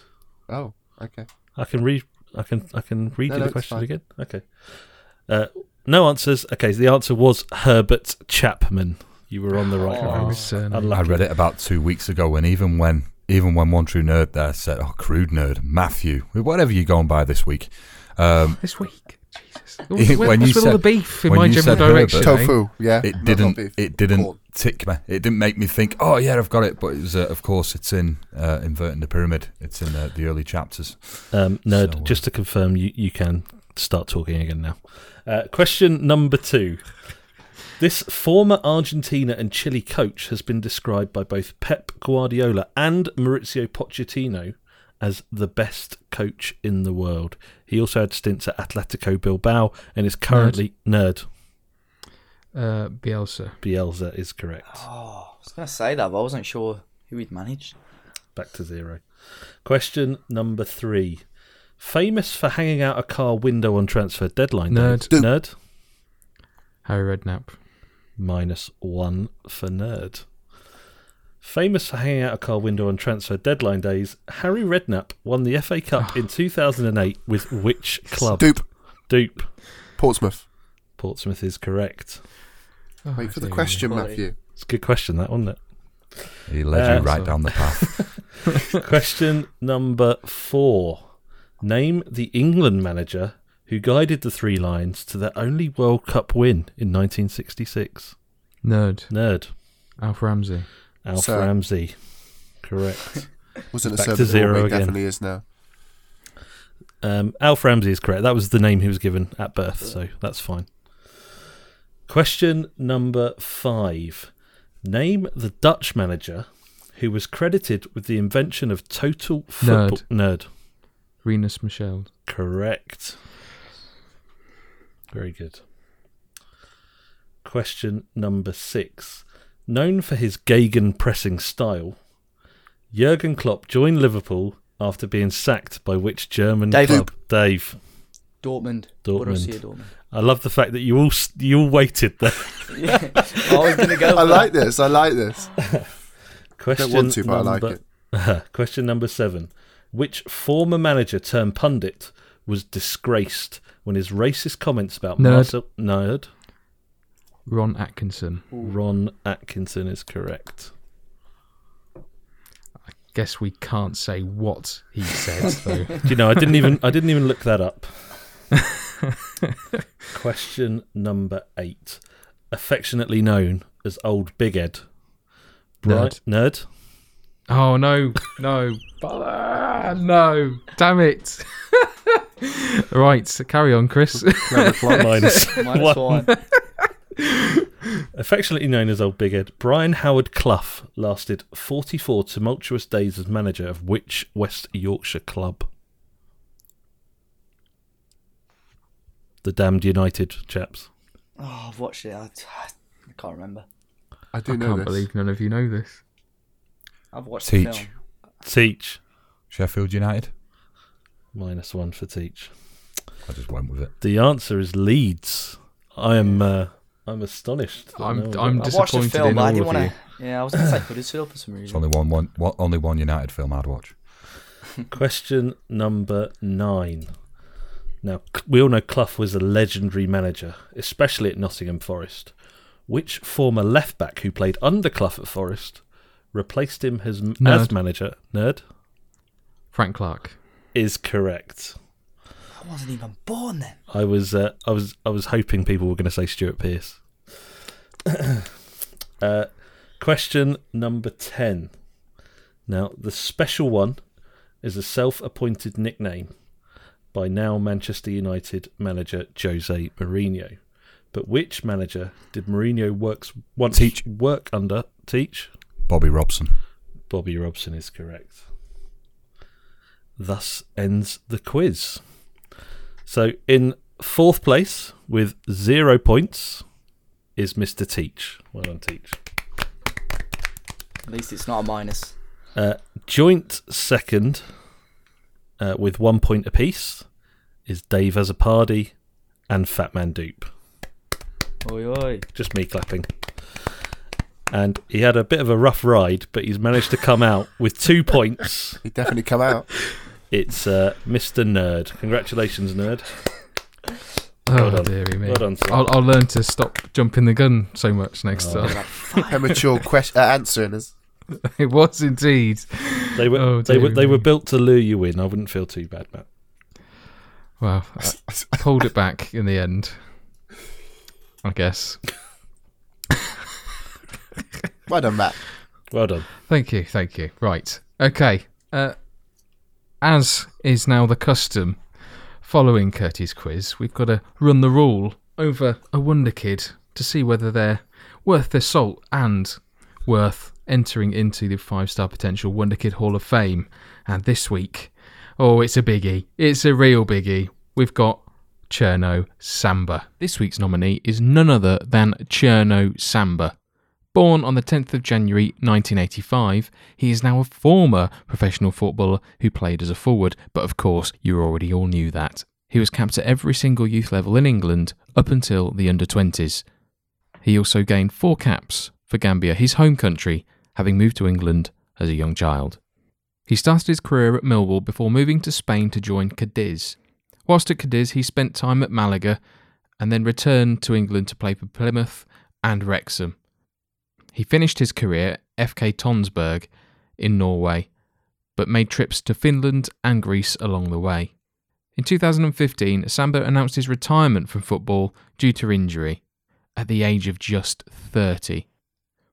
Oh, okay. I can read. I can. I can read No, you no, the question fine. again. Okay. Uh, no answers. Okay. So the answer was Herbert Chapman. You were on the right Oh. line. His surname. Unlucky. I read it about two weeks ago, and even when even when one true nerd there said, "Oh, crude nerd, Matthew, whatever you're going by this week," um, This week, Jesus. [LAUGHS] When What's you with all the said- beef in my general said Herbert- eh? Tofu, yeah. it Not- not didn't it didn't Corn. tick me. It didn't make me think, "Oh yeah, I've got it." But it was, uh, of course, it's in uh, inverting the pyramid. It's in uh, the early chapters. Um, nerd, So, uh, just to confirm, you, you can start talking again now. Uh, question number two. This former Argentina and Chile coach has been described by both Pep Guardiola and Mauricio Pochettino as the best coach in the world. He also had stints at Atletico Bilbao and is currently nerd. Uh, Bielsa. Bielsa is correct. Oh, I was gonna say that, but I wasn't sure who he'd managed. Back to zero. Question number three. Famous for hanging out a car window on transfer deadline Nerd. day. Nerd. Harry Redknapp. minus one for nerd. Famous for hanging out a car window on transfer deadline days, Harry Redknapp won the FA Cup [SIGHS] in 2008 with which club? Dupe, Dupe. Portsmouth. Portsmouth is correct. Oh, Wait for the question, Quality. Matthew. It's a good question, that wasn't He led Uh, you right so- down the path. [LAUGHS] question number four. Name the England manager who guided the Three Lions to their only World Cup win in 1966. Nerd. Nerd. Alf Ramsey. Alf Sir. Ramsey. Correct. [LAUGHS] Wasn't a to zero but he again. definitely is now. Um, Alf Ramsey is correct. That was the name he was given at birth, so that's fine. Question number five. Name the Dutch manager who was credited with the invention of total football. Nerd. Rinus Michel. Correct. Very good. Question number six. Known for his gegen pressing style, Jurgen Klopp joined Liverpool after being sacked by which German Dave. club? Dave. Dortmund. Dortmund. Dortmund. I love the fact that you all you all waited there. [LAUGHS] Yeah, I was gonna go. I like this. I like this. [LAUGHS] Question Don't want to, but I like it. [LAUGHS] Question number seven. Which former manager turned pundit was disgraced when his racist comments about Nerd. Marcel Nerd? Ron Atkinson. Ron Atkinson is correct. I guess we can't say what he said [LAUGHS] though. Do you know? I didn't even I didn't even look that up. [LAUGHS] Question number eight. Affectionately known as Old Big Ed. Nerd. Nerd. Oh no, no, [LAUGHS] no! Damn it! [LAUGHS] Right, carry on, Chris. Minus [LAUGHS] Minus one. one. Affectionately known as Old Big Ed, Brian Howard Clough lasted 44 tumultuous days as manager of which West Yorkshire club? The damned United chaps. Oh, I've watched it. I, I can't remember. I do I know can't this. believe none of you know this. I've watched the Teach. film. Teach. Sheffield United. Minus one for Teach. I just went with it. The answer is Leeds. I am. Uh, I'm astonished. I'm- no I'm got I watched the disappointed film, in but I didn't of want to. Yeah, I was going to say Huddersfield for some reason. It's reason. only one, one, one, only one United film I'd watch. [LAUGHS] Question number nine. Now, we all know Clough was a legendary manager, especially at Nottingham Forest. Which former left back who played under Clough at Forest replaced him as, as manager? Nerd Frank Clark. is correct. I wasn't even born then. I was uh, I was I was hoping people were going to say Stuart Pearce. [COUGHS] uh, question number ten. Now the special one is a self-appointed nickname by now Manchester United manager Jose Mourinho. But which manager did Mourinho works once Teach. work under? Teach. Bobby Robson. Bobby Robson is correct. Thus ends the quiz. So in fourth place with zero points is Mr. Teach. Well done, Teach. At least it's not a minus. Uh, joint second uh, with one point apiece is Dave Azzopardi and Fat Man Dupe. Oi, oi. Just me clapping. And he had a bit of a rough ride, but he's managed to come out with two points. [LAUGHS] He definitely come out. It's uh, Mr. Nerd. Congratulations, Nerd. Oh, Well dearie me. Well done, sir. I'll, I'll learn to stop jumping the gun so much next Oh. time. Immature [LAUGHS] question uh, answering us. [LAUGHS] it was indeed. They were Oh, they were dear they were me. built to lure you in. I wouldn't feel too bad, Matt. Well, I pulled it back in the end. I guess. [LAUGHS] Well done, Matt. Well done. Thank you, thank you. Right. Okay. Uh, as is now the custom, following Curtis' quiz, we've got to run the rule over a wonder kid to see whether they're worth their salt and worth entering into the five star potential Wonder Kid Hall of Fame. And this week, oh, it's a biggie. It's a real biggie. We've got Cherno Samba. This week's nominee is none other than Cherno Samba. Born on the 10th of January 1985, he is now a former professional footballer who played as a forward, but of course, you already all knew that. He was capped at every single youth level in England up until the under 20s. He also gained four caps for Gambia, his home country, having moved to England as a young child. He started his career at Millwall before moving to Spain to join Cadiz. Whilst at Cadiz, he spent time at Malaga and then returned to England to play for Plymouth and Wrexham. He finished his career at FK Tonsberg in Norway, but made trips to Finland and Greece along the way. In 2015, Samba announced his retirement from football due to injury at the age of just 30.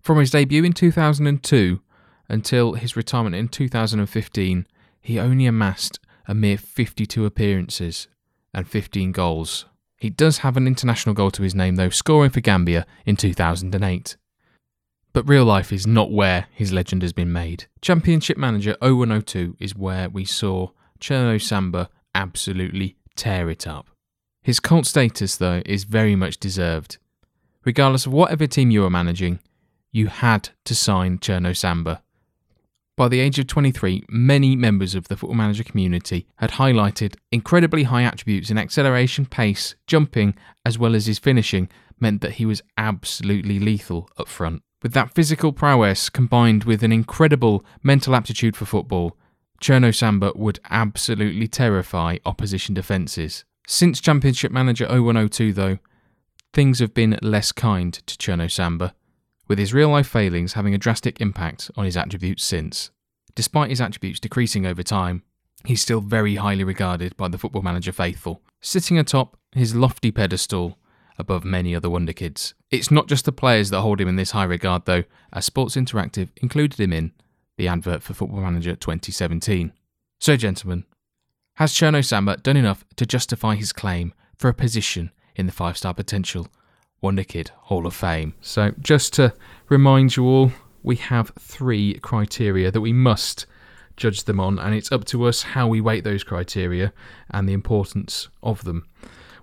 From his debut in 2002 until his retirement in 2015, he only amassed a mere 52 appearances and 15 goals. He does have an international goal to his name, though, scoring for Gambia in 2008. But real life is not where his legend has been made. Championship manager 0102 is where we saw Cherno Samba absolutely tear it up. His cult status, though, is very much deserved. Regardless of whatever team you were managing, you had to sign Cherno Samba. By the age of 23, many members of the football manager community had highlighted incredibly high attributes in acceleration, pace, jumping, as well as his finishing, meant that he was absolutely lethal up front. With that physical prowess combined with an incredible mental aptitude for football, Cherno Samba would absolutely terrify opposition defences. Since Championship Manager 0102, though, things have been less kind to Cherno Samba, with his real life failings having a drastic impact on his attributes since. Despite his attributes decreasing over time, he's still very highly regarded by the football manager faithful, sitting atop his lofty pedestal above many other wonder kids. It's not just the players that hold him in this high regard, though, as Sports Interactive included him in the advert for Football Manager 2017. So, gentlemen, Has Cherno Samba done enough to justify his claim for a position in the five star potential Wonder Kid Hall of Fame? So, just to remind you all, we have three criteria that we must judge them on, and it's up to us how we weight those criteria and the importance of them.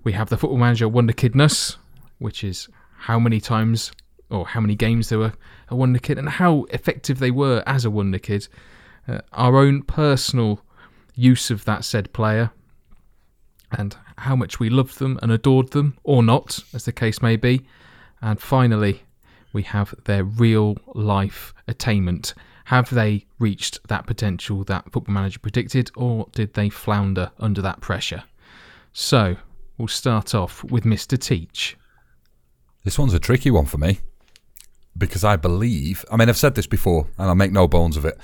We have the Football Manager Wonder Kidness, which is how many times or how many games they were a Wonder Kid and how effective they were as a Wonder Kid. Uh, our own personal use of that said player and how much we loved them and adored them, or not, as the case may be. And finally, we have their real life attainment. Have they reached that potential that Football Manager predicted, or did they flounder under that pressure? So, we'll start off with Mr. Teach. This one's a tricky one for me because I believe, I mean, I've said this before and I make no bones of it.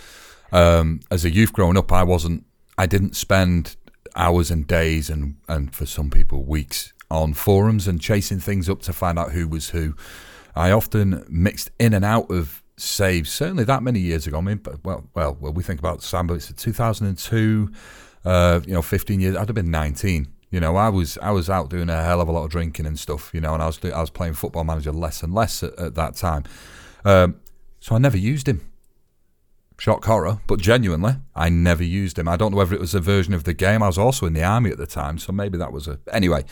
Um, as a youth growing up, I wasn't, I didn't spend hours and days and, and for some people, weeks on forums and chasing things up to find out who was who. I often mixed in and out of saves, certainly that many years ago. I mean, well, well, well we think about Samba, it's 2002, uh, you know, 15 years, I'd have been 19 you know, I was I was out doing a hell of a lot of drinking and stuff. You know, and I was I was playing football manager less and less at, at that time. Um, so I never used him. Shock horror, but genuinely, I never used him. I don't know whether it was a version of the game. I was also in the army at the time, so maybe that was a. Anyway,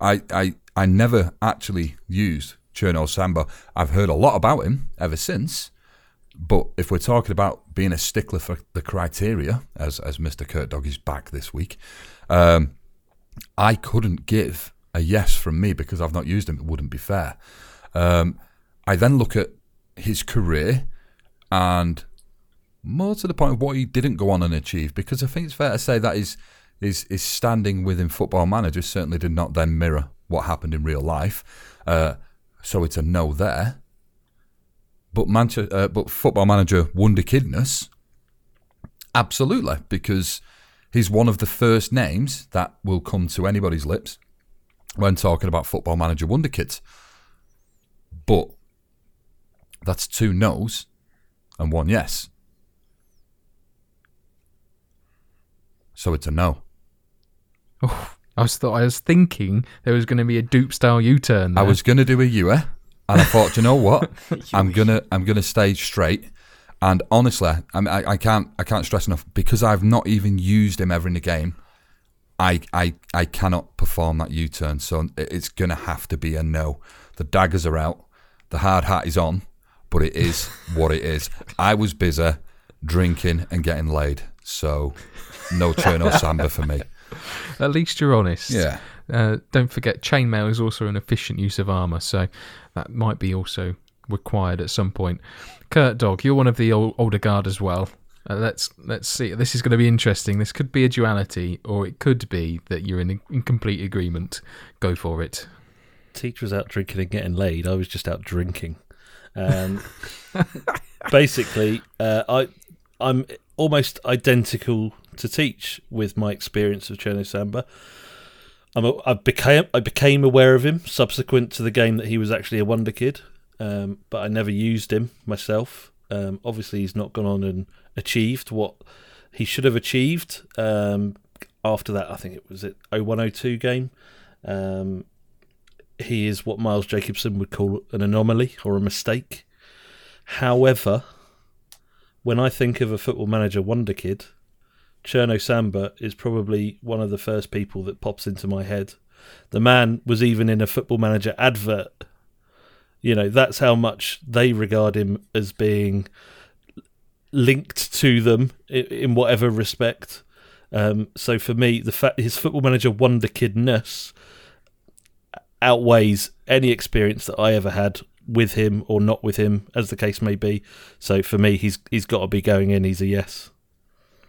I I I never actually used Cherno Samba. I've heard a lot about him ever since. But if we're talking about being a stickler for the criteria, as as Mr. Kurt Dog is back this week, um, I couldn't give a yes from me because I've not used him. It wouldn't be fair. Um, I then look at his career and more to the point of what he didn't go on and achieve because I think it's fair to say that his, his, his standing within football managers certainly did not then mirror what happened in real life. Uh, so it's a no there. But Manchester, uh, but football manager wonder kidness, absolutely, because He's one of the first names that will come to anybody's lips when talking about football manager wonder kids. But that's two no's and one yes. So it's a no. Oh, I was thought I was thinking there was going to be a dupe style U turn. I was going to do a Ewe, and I thought, you know what? [LAUGHS] I'm gonna I'm gonna stay straight and honestly, I, I, I can't I can't stress enough because I've not even used him ever in the game. I I I cannot perform that U turn, so it's gonna have to be a no. The daggers are out, the hard hat is on, but it is what it is. [LAUGHS] I was busy drinking and getting laid, so no Cherno Samba for me. [LAUGHS] At least you're honest. Yeah. Uh, don't forget, chainmail is also an efficient use of armor, so that might be also required at some point. Kurt Dog, you're one of the old, older guard as well. Uh, let's let's see. This is going to be interesting. This could be a duality, or it could be that you're in, in complete agreement. Go for it. Teacher was out drinking and getting laid. I was just out drinking. Um, [LAUGHS] basically, uh, I I'm almost identical to Teach with my experience of Cherno Samba. I'm a, I became I became aware of him subsequent to the game that he was actually a wonder kid um, but I never used him myself. Um, obviously, he's not gone on and achieved what he should have achieved. Um, after that, I think it was it 0102 game. Um, he is what Miles Jacobson would call an anomaly or a mistake. However, when I think of a football manager wonder kid, Cherno Samba is probably one of the first people that pops into my head. The man was even in a football manager advert you know, that's how much they regard him as being linked to them in, whatever respect. Um, so for me, the fact his football manager wonder kidness outweighs any experience that I ever had with him or not with him, as the case may be. So for me, he's he's got to be going in. He's a yes.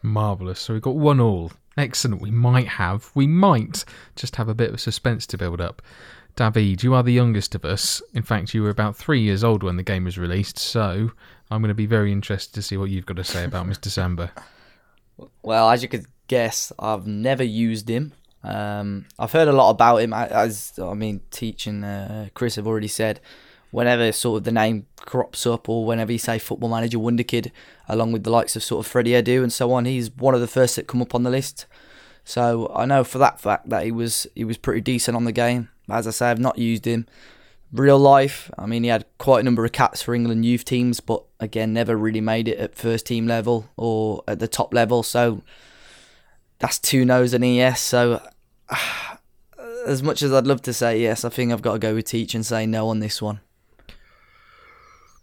Marvelous. So we've got one all. Excellent. We might have, we might just have a bit of suspense to build up. David, you are the youngest of us. In fact, you were about three years old when the game was released, so I'm going to be very interested to see what you've got to say about Mr. Samba. Well, as you could guess, I've never used him. Um, I've heard a lot about him. As I mean, teaching uh, Chris have already said, whenever sort of the name crops up, or whenever you say Football Manager Wonder Kid, along with the likes of sort of Freddie Adu and so on, he's one of the first that come up on the list. So I know for that fact that he was he was pretty decent on the game. As I say, I've not used him real life. I mean, he had quite a number of caps for England youth teams, but again, never really made it at first team level or at the top level. So that's two no's and a yes. So [SIGHS] as much as I'd love to say yes, I think I've got to go with Teach and say no on this one.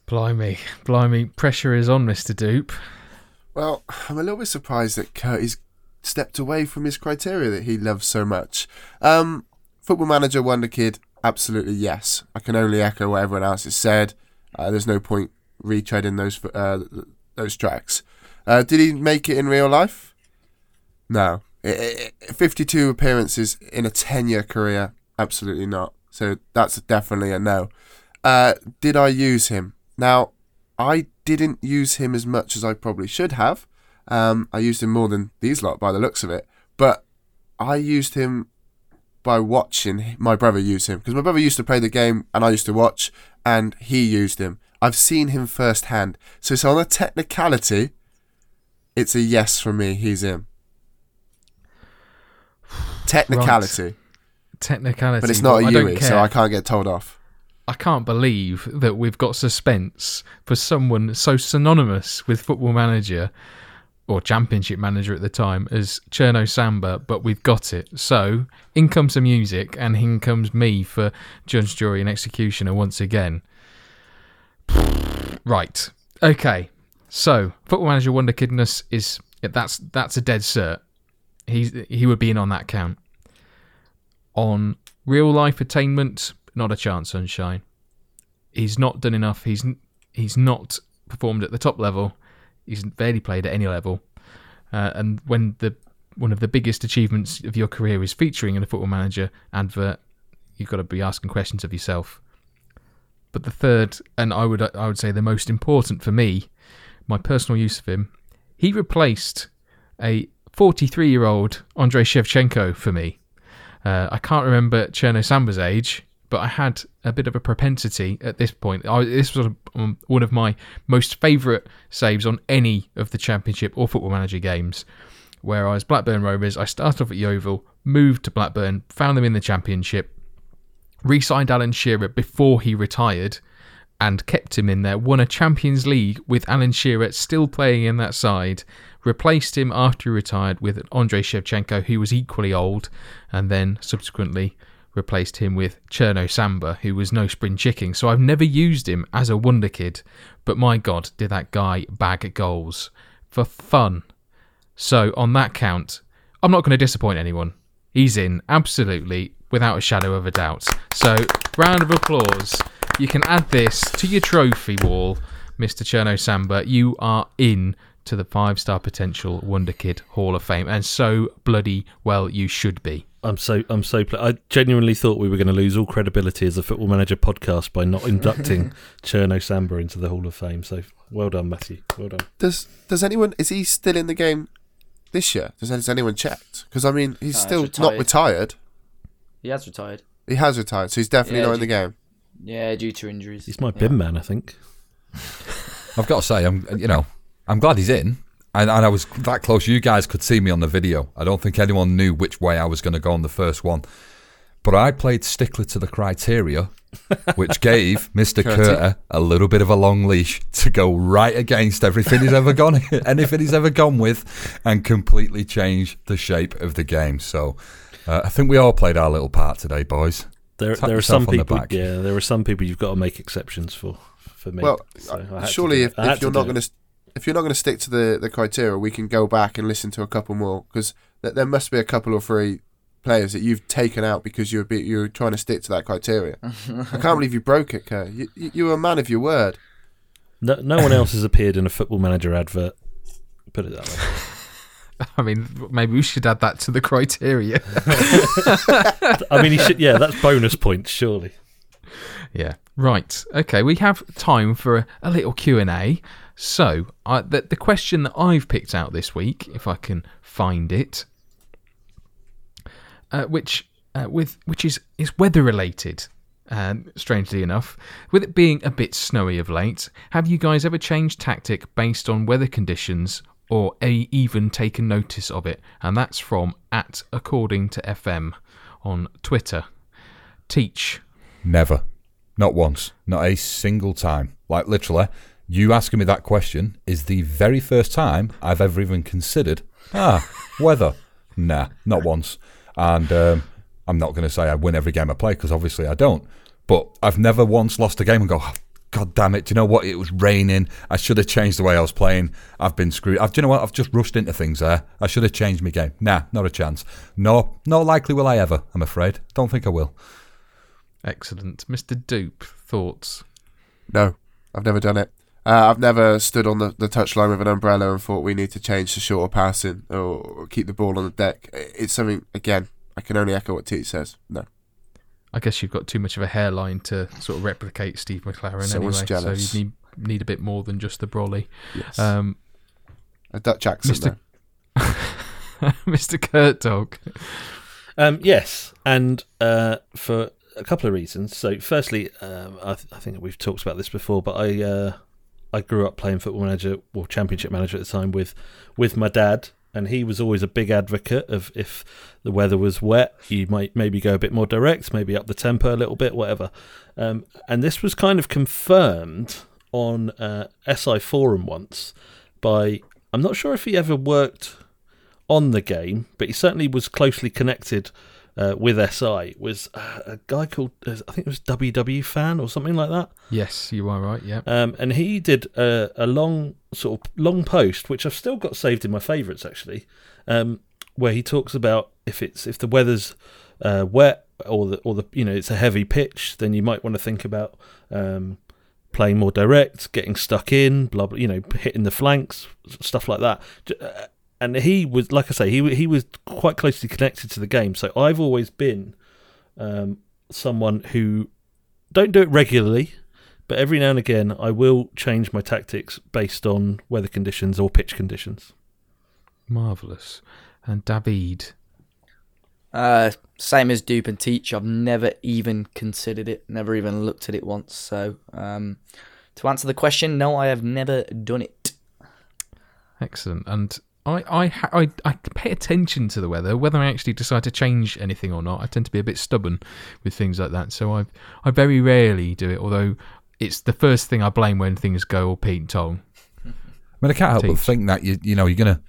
Blimey, blimey, pressure is on, Mr. Dupe. Well, I'm a little bit surprised that Curtis stepped away from his criteria that he loves so much. Um, football manager, Wonder Kid, absolutely yes. I can only echo what everyone else has said. Uh, there's no point retreading those uh, those tracks. Uh, did he make it in real life? No. It, it, 52 appearances in a 10 year career? Absolutely not. So that's definitely a no. Uh, did I use him? Now, I didn't use him as much as I probably should have. Um, I used him more than these lot by the looks of it. But I used him by watching my brother use him because my brother used to play the game and I used to watch and he used him. I've seen him firsthand. So, so on a technicality, it's a yes from me. He's in. [SIGHS] Technicality. Right. Technicality. But it's not but a I don't Yui, so I can't get told off. I can't believe that we've got suspense for someone so synonymous with football manager or championship manager at the time as Cherno Samba, but we've got it. So in comes the music, and in comes me for judge, jury, and executioner once again. [SIGHS] Right. Okay. So football manager Wonder Kidness is that's that's a dead cert. He's he would be in on that count. On real life attainment, not a chance, sunshine. He's not done enough. He's he's not performed at the top level. He's barely played at any level. Uh, and when the one of the biggest achievements of your career is featuring in a football manager advert, you've got to be asking questions of yourself. But the third, and I would I would say the most important for me, my personal use of him, he replaced a 43 year old Andrei Shevchenko for me. Uh, I can't remember Cherno Samba's age, but I had a bit of a propensity at this point. I, this was um, one of my most favourite saves on any of the Championship or Football Manager games. Where I was Blackburn Rovers, I started off at Yeovil, moved to Blackburn, found them in the Championship, re signed Alan Shearer before he retired, and kept him in there. Won a Champions League with Alan Shearer still playing in that side. Replaced him after he retired with Andrei Shevchenko, who was equally old, and then subsequently replaced him with Cherno Samba, who was no spring chicken. So I've never used him as a wonder kid, but my God, did that guy bag goals for fun. So on that count, I'm not going to disappoint anyone. He's in, absolutely, without a shadow of a doubt. So round of applause. You can add this to your trophy wall, Mr. Cherno Samba. You are in to the five star potential Wonder Kid Hall of Fame, and so bloody well you should be. I'm so I'm so. Pl- I genuinely thought we were going to lose all credibility as a Football Manager podcast by not inducting [LAUGHS] Cherno Samba into the Hall of Fame. So well done, Matthew. Well done. Does does anyone is he still in the game this year? Does, has anyone checked? Because I mean, he's No, still he's not retired. retired. He has retired. He has retired, so he's definitely Yeah, not in the game. Yeah, due to injuries. He's my Yeah. bin man, I think. [LAUGHS] I've got to say, I'm you know, I'm glad he's in. And, and I was that close. You guys could see me on the video. I don't think anyone knew which way I was going to go on the first one. But I played stickler to the criteria, which [LAUGHS] gave Mr. Curty. Curter a little bit of a long leash to go right against everything he's ever gone, [LAUGHS] anything he's ever gone with, and completely change the shape of the game. So uh, I think we all played our little part today, boys. There, Tap there are some people. back. Yeah, there are some people you've got to make exceptions for. For me, Well, So I to surely if. I if you're not going to if you're not going to stick to the, the criteria, we can go back and listen to a couple more because th- there must be a couple or three players that you've taken out because you're be, you're trying to stick to that criteria. [LAUGHS] I can't believe you broke it, Kerr. You, you, you were a man of your word. No, no one else has appeared in a Football Manager advert. Put it that way. [LAUGHS] I mean, maybe we should add that to the criteria. [LAUGHS] I mean, he should. Yeah, that's bonus points, surely. Yeah. Right. Okay. We have time for a, a little Q and A. So, uh, the the question that I've picked out this week, if I can find it, uh, which uh, with which is is weather related. Um, strangely enough, with it being a bit snowy of late, have you guys ever changed tactic based on weather conditions or a, even taken notice of it? And that's from at according to FM on Twitter. Teach. Never. Not once. Not a single time. Like literally, you asking me that question is the very first time I've ever even considered. Ah, weather. Nah, not once. And um, I'm not going to say I win every game I play because obviously I don't. But I've never once lost a game and go, "Oh, God damn it! Do you know what? It was raining. I should have changed the way I was playing. I've been screwed. I've, do you know what? I've just rushed into things there. I should have changed my game. Nah, not a chance. No, not likely will I ever. I'm afraid. Don't think I will. Excellent. Mr. Dupe, thoughts? No, I've never done it. Uh, I've never stood on the, the touchline with an umbrella and thought we need to change to shorter passing or keep the ball on the deck. It's something, again, I can only echo what Teach says. No. I guess you've got too much of a hairline to sort of replicate Steve McClaren Someone's anyway. jealous. So you need, need a bit more than just the brolly. Yes. Um, a Dutch accent. Mr. [LAUGHS] Mr. Kurt Dog. Um, yes, and uh, for a couple of reasons. So, firstly, um, I, th- I think we've talked about this before, but I uh, I grew up playing Football Manager, well, Championship Manager at the time with with my dad, and he was always a big advocate of if the weather was wet, you might maybe go a bit more direct, maybe up the tempo a little bit, whatever. Um, and this was kind of confirmed on uh, SI Forum once by I'm not sure if he ever worked on the game, but he certainly was closely connected uh, with SI. Was uh, a guy called uh, I think it was WW Fan or something like that. Yes, you are right. Yeah. Um, and he did a, a long sort of long post, which I've still got saved in my favourites actually, um, where he talks about if it's if the weather's uh, wet or the or the you know it's a heavy pitch, then you might want to think about um, playing more direct, getting stuck in, blah blah, you know, hitting the flanks, stuff like that. J- And he was, like I say, he he was quite closely connected to the game. So I've always been um, someone who don't do it regularly, but every now and again I will change my tactics based on weather conditions or pitch conditions. Marvellous. And David. Uh, same as dupe and teach. I've never even considered it. Never even looked at it once. So, um, to answer the question, no, I have never done it. Excellent. And I, I, I, I pay attention to the weather, whether I actually decide to change anything or not. I tend to be a bit stubborn with things like that, so I, I very rarely do it. Although it's the first thing I blame when things go all Pete and Tong. I mean, I can't help but think that you you know you're gonna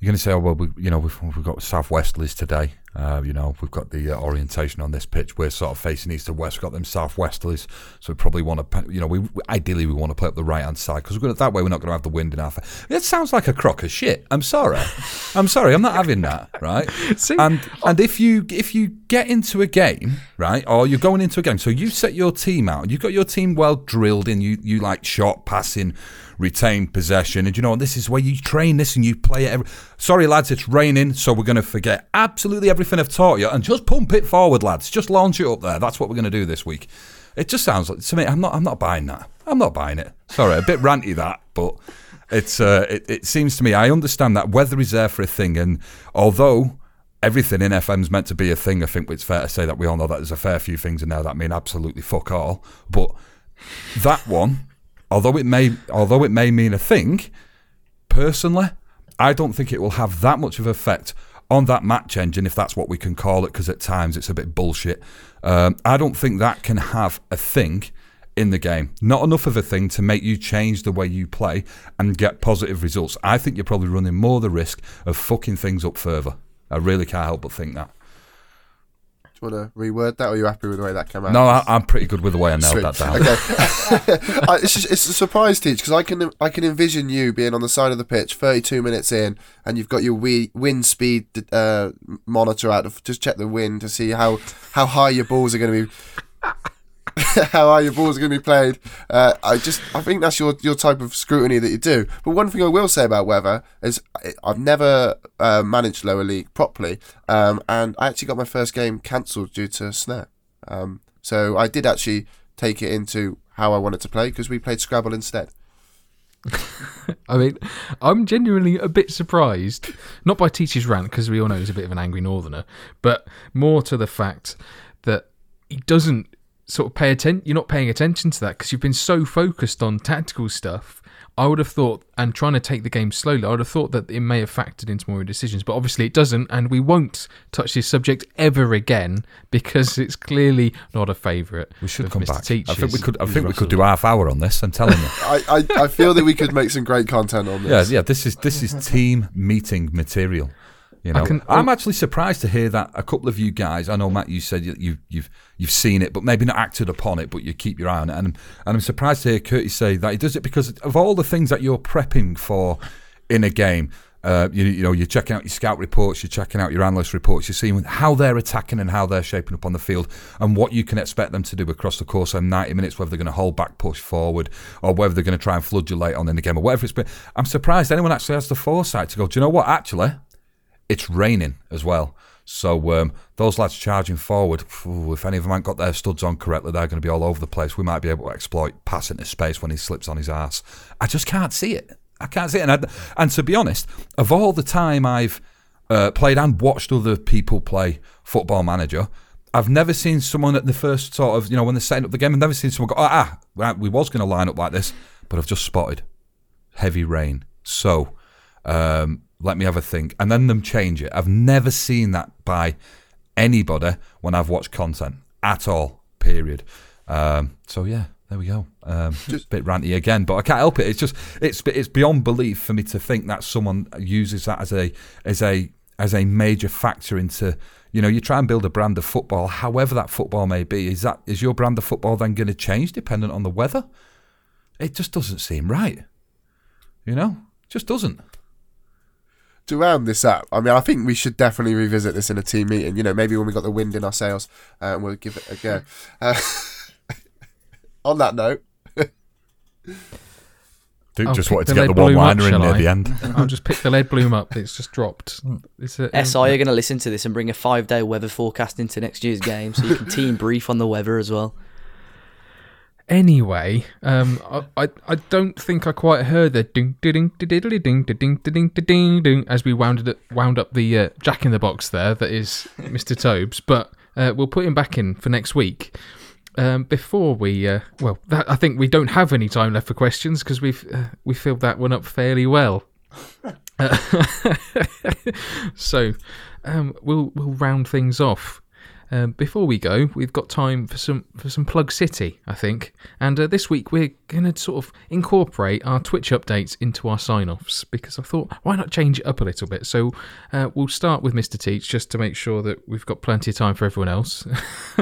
you're gonna say, oh well, we, you know we've we've got southwesterlies today. Uh, you know we've got the uh, orientation on this pitch. We're sort of facing east to west. We've got them southwesterlies, so we probably want to you know we ideally we want to play up the right hand side because that way we're not going to have the wind in our. Fa- it sounds like a crock of shit. I'm sorry. [LAUGHS] I'm sorry. I'm not having that. Right. [LAUGHS] See, And and if you if you get into a game, right, or you're going into a game, so you set your team out, you've got your team well drilled in, you you like shot, passing, retain possession, and you know this is where you train this and you play it. Every, sorry lads, it's raining, so we're going to forget absolutely everything I've taught you and just pump it forward, lads. Just launch it up there. That's what we're going to do this week. It just sounds like to me. I'm not. I'm not buying that. I'm not buying it. Sorry, a bit ranty that, but it's. Uh, it, it seems to me. I understand that weather is there for a thing, and although everything in FM's meant to be a thing, I think it's fair to say that we all know that there's a fair few things in there that mean absolutely fuck all. But that one, although it may, although it may mean a thing, personally, I don't think it will have that much of effect on that match engine, if that's what we can call it, because at times it's a bit bullshit. Um, I don't think that can have a thing in the game. Not enough of a thing to make you change the way you play and get positive results. I think you're probably running more the risk of fucking things up further. I really can't help but think that. Do you want to reword that, or are you happy with the way that came out? No, I, I'm pretty good with the way I nailed Sweet. that down. Okay. [LAUGHS] [LAUGHS] I, it's, just, it's a surprise, teach, because I can I can envision you being on the side of the pitch, 32 minutes in, and you've got your wi- wind speed uh, monitor out to just check the wind to see how how high your balls are going to be. [LAUGHS] how are your balls going to be played. Uh, I just, I think that's your your type of scrutiny that you do. But one thing I will say about weather is I've never uh, managed lower league properly, um, and I actually got my first game cancelled due to snow. Um, so I did actually take it into how I wanted to play because we played Scrabble instead. [LAUGHS] I mean, I'm genuinely a bit surprised, not by Teacher's rant, because we all know he's a bit of an angry northerner, but more to the fact that he doesn't sort of pay attention. You're not paying attention to that because you've been so focused on tactical stuff. I would have thought, and trying to take the game slowly, I would have thought that it may have factored into more decisions, but obviously it doesn't, and we won't touch this subject ever again because it's clearly not a favourite. We should of come Mr. back. I think we could. I think we could do half hour on this. I'm telling you. [LAUGHS] I, I, I feel that we could make some great content on this. Yeah, yeah. This is this is team meeting material. You know, I I'm actually surprised to hear that a couple of you guys. I know Matt, you said you, you you've you've seen it, but maybe not acted upon it, but you keep your eye on it. And and I'm surprised to hear Curtis say that he does it because of all the things that you're prepping for in a game. Uh, you, you know, you're checking out your scout reports, you're checking out your analyst reports, you're seeing how they're attacking and how they're shaping up on the field, and what you can expect them to do across the course of 90 minutes, whether they're going to hold back, push forward, or whether they're going to try and flood you late on in the game, or whatever it's been. I'm surprised anyone actually has the foresight to go, do you know what, actually, it's raining as well. So um, those lads charging forward, if any of them haven't got their studs on correctly, they're going to be all over the place. We might be able to exploit pass into space when he slips on his ass. I just can't see it. I can't see it. And, I, and to be honest, of all the time I've uh, played and watched other people play Football Manager, I've never seen someone at the first sort of, you know, when they're setting up the game, I've never seen someone go, ah, ah we was going to line up like this, but I've just spotted heavy rain. So um, let me have a think. And then them change it. I've never seen that by anybody when I've watched content at all, period. Um, so yeah, there we go. Um, [LAUGHS] just a bit ranty again, but I can't help it. It's just it's it's beyond belief for me to think that someone uses that as a as a as a major factor into you know you try and build a brand of football, however that football may be. Is that is your brand of football then going to change dependent on the weather? It just doesn't seem right. You know, just doesn't. To round this up, I mean, I think we should definitely revisit this in a team meeting. You know, maybe when we got the wind in our sails, uh, and we'll give it a go. Uh, [LAUGHS] on that note, Duke I'll just wanted to get the lead one liner in shall near I? the end. [LAUGHS] I'll just pick the lead bloom up. It's just dropped. It's a, SI are going to listen to this and bring a five day weather forecast into next year's game so you can team brief on the weather as well. Anyway, um, I, I I don't think I quite heard the ding ding ding ding ding ding ding ding ding ding as we wound it wound up the uh, Jack in the Box there. That is Mr. Tobes, but uh, we'll put him back in for next week. Um, before we, uh, well, that, I think we don't have any time left for questions because we've uh, we filled that one up fairly well. Uh, so um, we'll we'll round things off. Um, before we go, we've got time for some for some Plug City, I think. And uh, this week we're going to sort of incorporate our Twitch updates into our sign-offs because I thought why not change it up a little bit. So uh, we'll start with Mr. Teach just to make sure that we've got plenty of time for everyone else. [LAUGHS]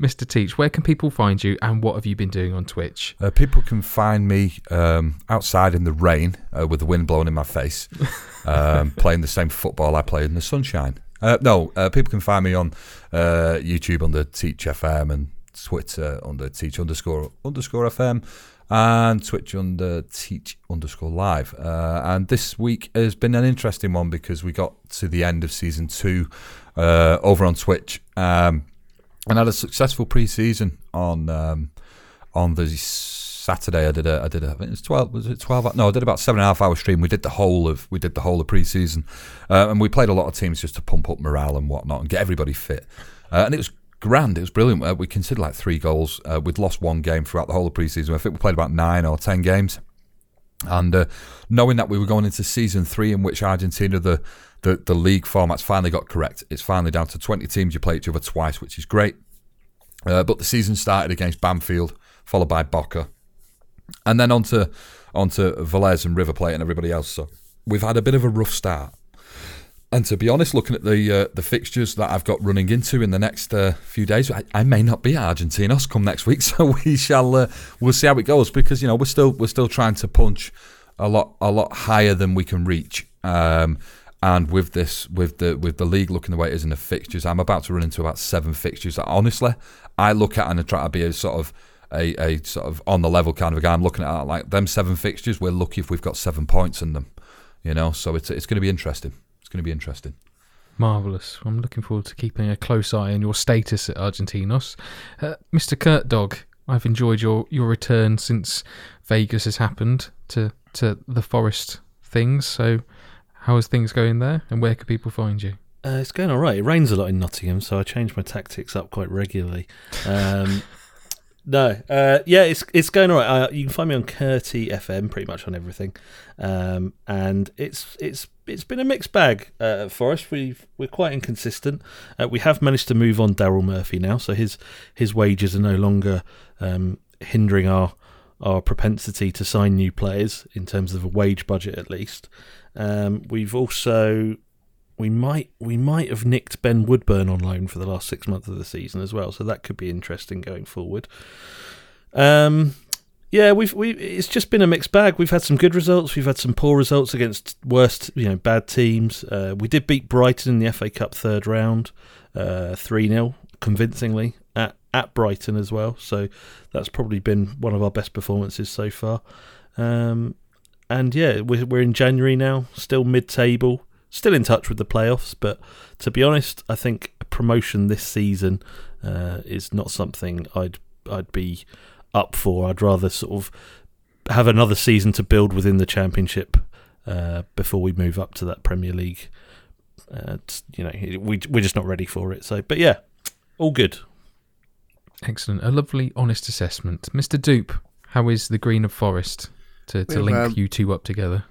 Mr. Teach, where can people find you, and what have you been doing on Twitch? Uh, people can find me um, outside in the rain uh, with the wind blowing in my face, [LAUGHS] um, playing the same football I play in the sunshine. Uh, no, uh, people can find me on uh, YouTube under Teach FM and Twitter under Teach underscore underscore FM and Twitch under Teach underscore Live. Uh, and this week has been an interesting one because we got to the end of season two uh, over on Twitch um, and had a successful pre-season on um, on the Saturday. I did a I did a I think it was twelve was it twelve? No, I did about seven and a half hour stream. We did the whole of we did the whole of pre-season, uh, and we played a lot of teams just to pump up morale and whatnot and get everybody fit. Uh, and it was grand. It was brilliant. Uh, we considered like three goals. Uh, we'd lost one game throughout the whole of pre-season. I think we played about nine or ten games. And uh, knowing that we were going into season three, in which Argentina, the, the, the league formats finally got correct. It's finally down to 20 teams. You play each other twice, which is great. Uh, but the season started against Banfield, followed by Boca, and then onto onto Velez and River Plate and everybody else. So we've had a bit of a rough start. And to be honest, looking at the uh, the fixtures that I've got running into in the next uh, few days, I, I may not be at Argentinos come next week, [LAUGHS] so we shall uh, we'll see how it goes because you know we're still we're still trying to punch a lot a lot higher than we can reach. Um, and with this with the with the league looking the way it is in the fixtures, I'm about to run into about seven fixtures that honestly I look at and I try to be a sort of a, a sort of on the level kind of a guy. I'm looking at like them seven fixtures. We're lucky if we've got seven points in them, you know. So it's it's going to be interesting. It's going to be interesting. Marvellous. I'm looking forward to keeping a close eye on your status at Argentinos. Uh, Mr. Kurt Dog, I've enjoyed your, your return since Vegas has happened to, to the Forest things. So, how is things going there and where can people find you? Uh, it's going all right. It rains a lot in Nottingham, so I change my tactics up quite regularly. Um, [LAUGHS] no, uh, yeah, it's it's going all right. Uh, you can find me on Curti FM, pretty much on everything, um, and it's it's it's been a mixed bag uh, for us. We we're quite inconsistent. Uh, we have managed to move on Daryl Murphy now, so his his wages are no longer um, hindering our our propensity to sign new players in terms of a wage budget, at least. Um, we've also we might we might have nicked Ben Woodburn on loan for the last six months of the season as well, so that could be interesting going forward. Um, yeah, we've we it's just been a mixed bag. We've had some good results, we've had some poor results against worst, you know, bad teams. Uh, we did beat Brighton in the FA Cup third round, uh, three 0 convincingly at at Brighton as well. So that's probably been one of our best performances so far. Um, and yeah, we're we're in January now, still mid table still in touch with the playoffs, but to be honest, I think a promotion this season uh, is not something I'd I'd be up for. I'd rather sort of have another season to build within the championship uh, before we move up to that Premier League. Uh, you know, we we're just not ready for it. So, but yeah, all good. Excellent, a lovely, honest assessment, Mr. Dupe. How is the Green of Forest to, to link um, you two up together?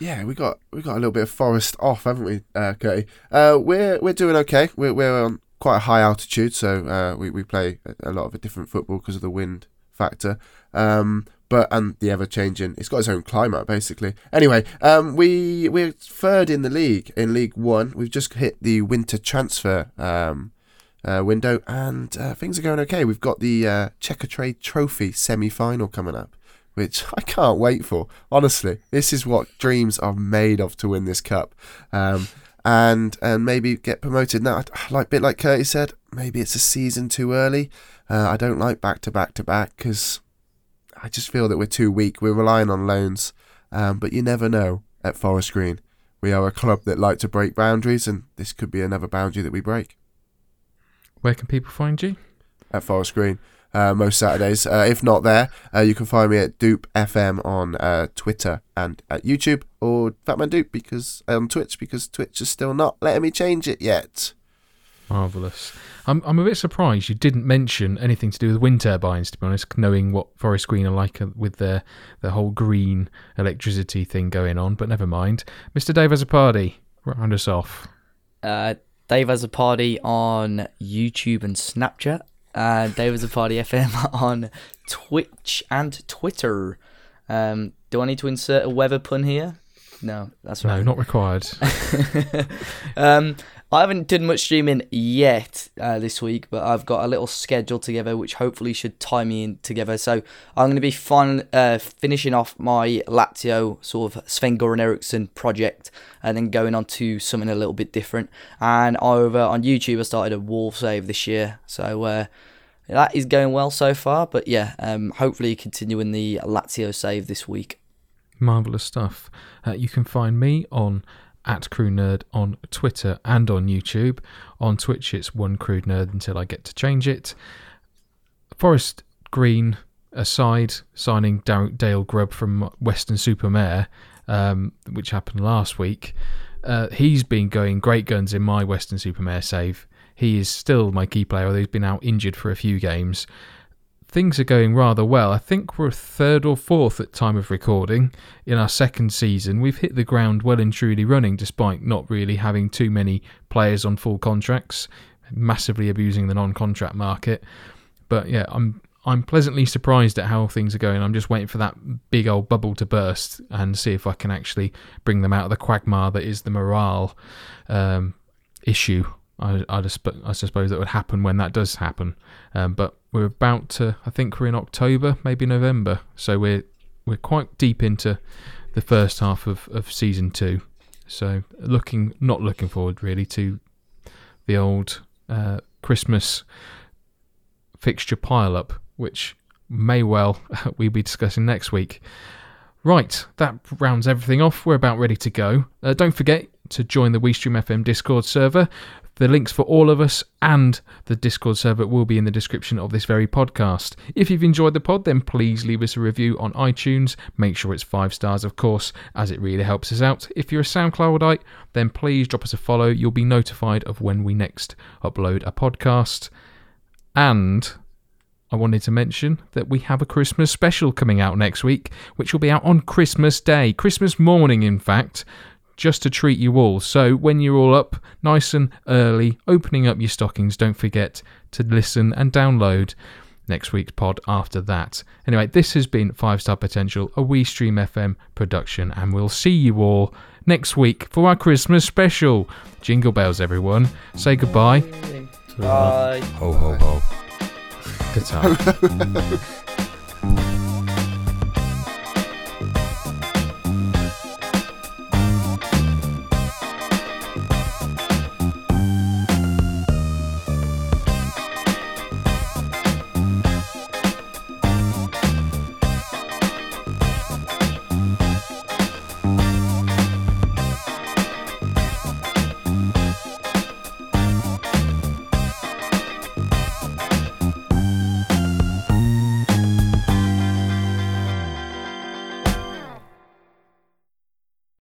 Yeah, we got we got a little bit of forest off, haven't we, uh? Uh, we're we're doing okay. We're we're on quite a high altitude, so uh, we we play a lot of a different football because of the wind factor. Um, but and the ever changing, it's got its own climate basically. Anyway, um, we we're third in the league in League One. We've just hit the winter transfer um, uh, window, and uh, things are going okay. We've got the uh, Checkatrade Trophy semi final coming up which I can't wait for. Honestly, this is what dreams are made of to win this cup, um, and and maybe get promoted. Now, like bit like Curtis said, maybe it's a season too early. Uh, I don't like back to back to back because I just feel that we're too weak. We're relying on loans, um, but you never know at Forest Green. We are a club that like to break boundaries, and this could be another boundary that we break. Where can people find you? At Forest Green uh, most Saturdays. Uh, if not there, uh, you can find me at Dupe FM on uh, Twitter and at YouTube or Fatman Dupe because on Twitch because Twitch is still not letting me change it yet. Marvelous. I'm I'm a bit surprised you didn't mention anything to do with wind turbines. To be honest, knowing what Forest Green are like uh, with their the whole green electricity thing going on, but never mind. Mr. Dave has a party. round us off. Uh, Dave party on YouTube and Snapchat uh, David's a Party FM [LAUGHS] on Twitch and Twitter. Um, do I need to insert a weather pun here? No, that's right. No, not required. [LAUGHS] um, I haven't done much streaming yet uh, this week, but I've got a little schedule together which hopefully should tie me in together. So I'm going to be fun, uh, finishing off my Lazio sort of Sven Goran Eriksson project and then going on to something a little bit different. And over on YouTube, I started a wall save this year. So uh, that is going well so far. But yeah, um, hopefully continuing the Lazio save this week. Marvelous stuff. Uh, you can find me on at Crew Nerd on Twitter and on YouTube. On Twitch, it's one Crew Nerd until I get to change it. Forest Green aside, signing Dale Grubb from Weston-super-Mare, um, which happened last week. Uh, he's been going great guns in my Weston-super-Mare. save. He is still my key player, although he's been out injured for a few games things are going rather well. I think we're third or fourth at time of recording in our second season. We've hit the ground well and truly running, despite not really having too many players on full contracts, massively abusing the non-contract market. But yeah, I'm I'm pleasantly surprised at how things are going. I'm just waiting for that big old bubble to burst and see if I can actually bring them out of the quagmire that is the morale um, issue. I, I, I, suppose that would happen when that does happen. Um, but we're about to I think we're in October, maybe November. So we're we're quite deep into the first half of, of season two. So looking not looking forward really to the old uh, Christmas fixture pile up, which may well [LAUGHS] we'll be discussing next week. Right, that rounds everything off. We're about ready to go. Uh, don't forget to join the WeStream FM Discord server The links for all of us and the Discord server will be in the description of this very podcast. If you've enjoyed the pod, then please leave us a review on iTunes. Make sure it's five stars, of course, as it really helps us out. If you're a SoundCloudite, then please drop us a follow. You'll be notified of when we next upload a podcast. And I wanted to mention that we have a Christmas special coming out next week, which will be out on Christmas Day, Christmas morning, in fact, just to treat you all. So when you're all up nice and early, opening up your stockings, don't forget to listen and download next week's pod after that. Anyway, this has been Five Star Potential, a We Stream FM production, and we'll see you all next week for our Christmas special. Jingle bells, everyone. Say goodbye. Bye. Ho ho ho. Guitar. [LAUGHS]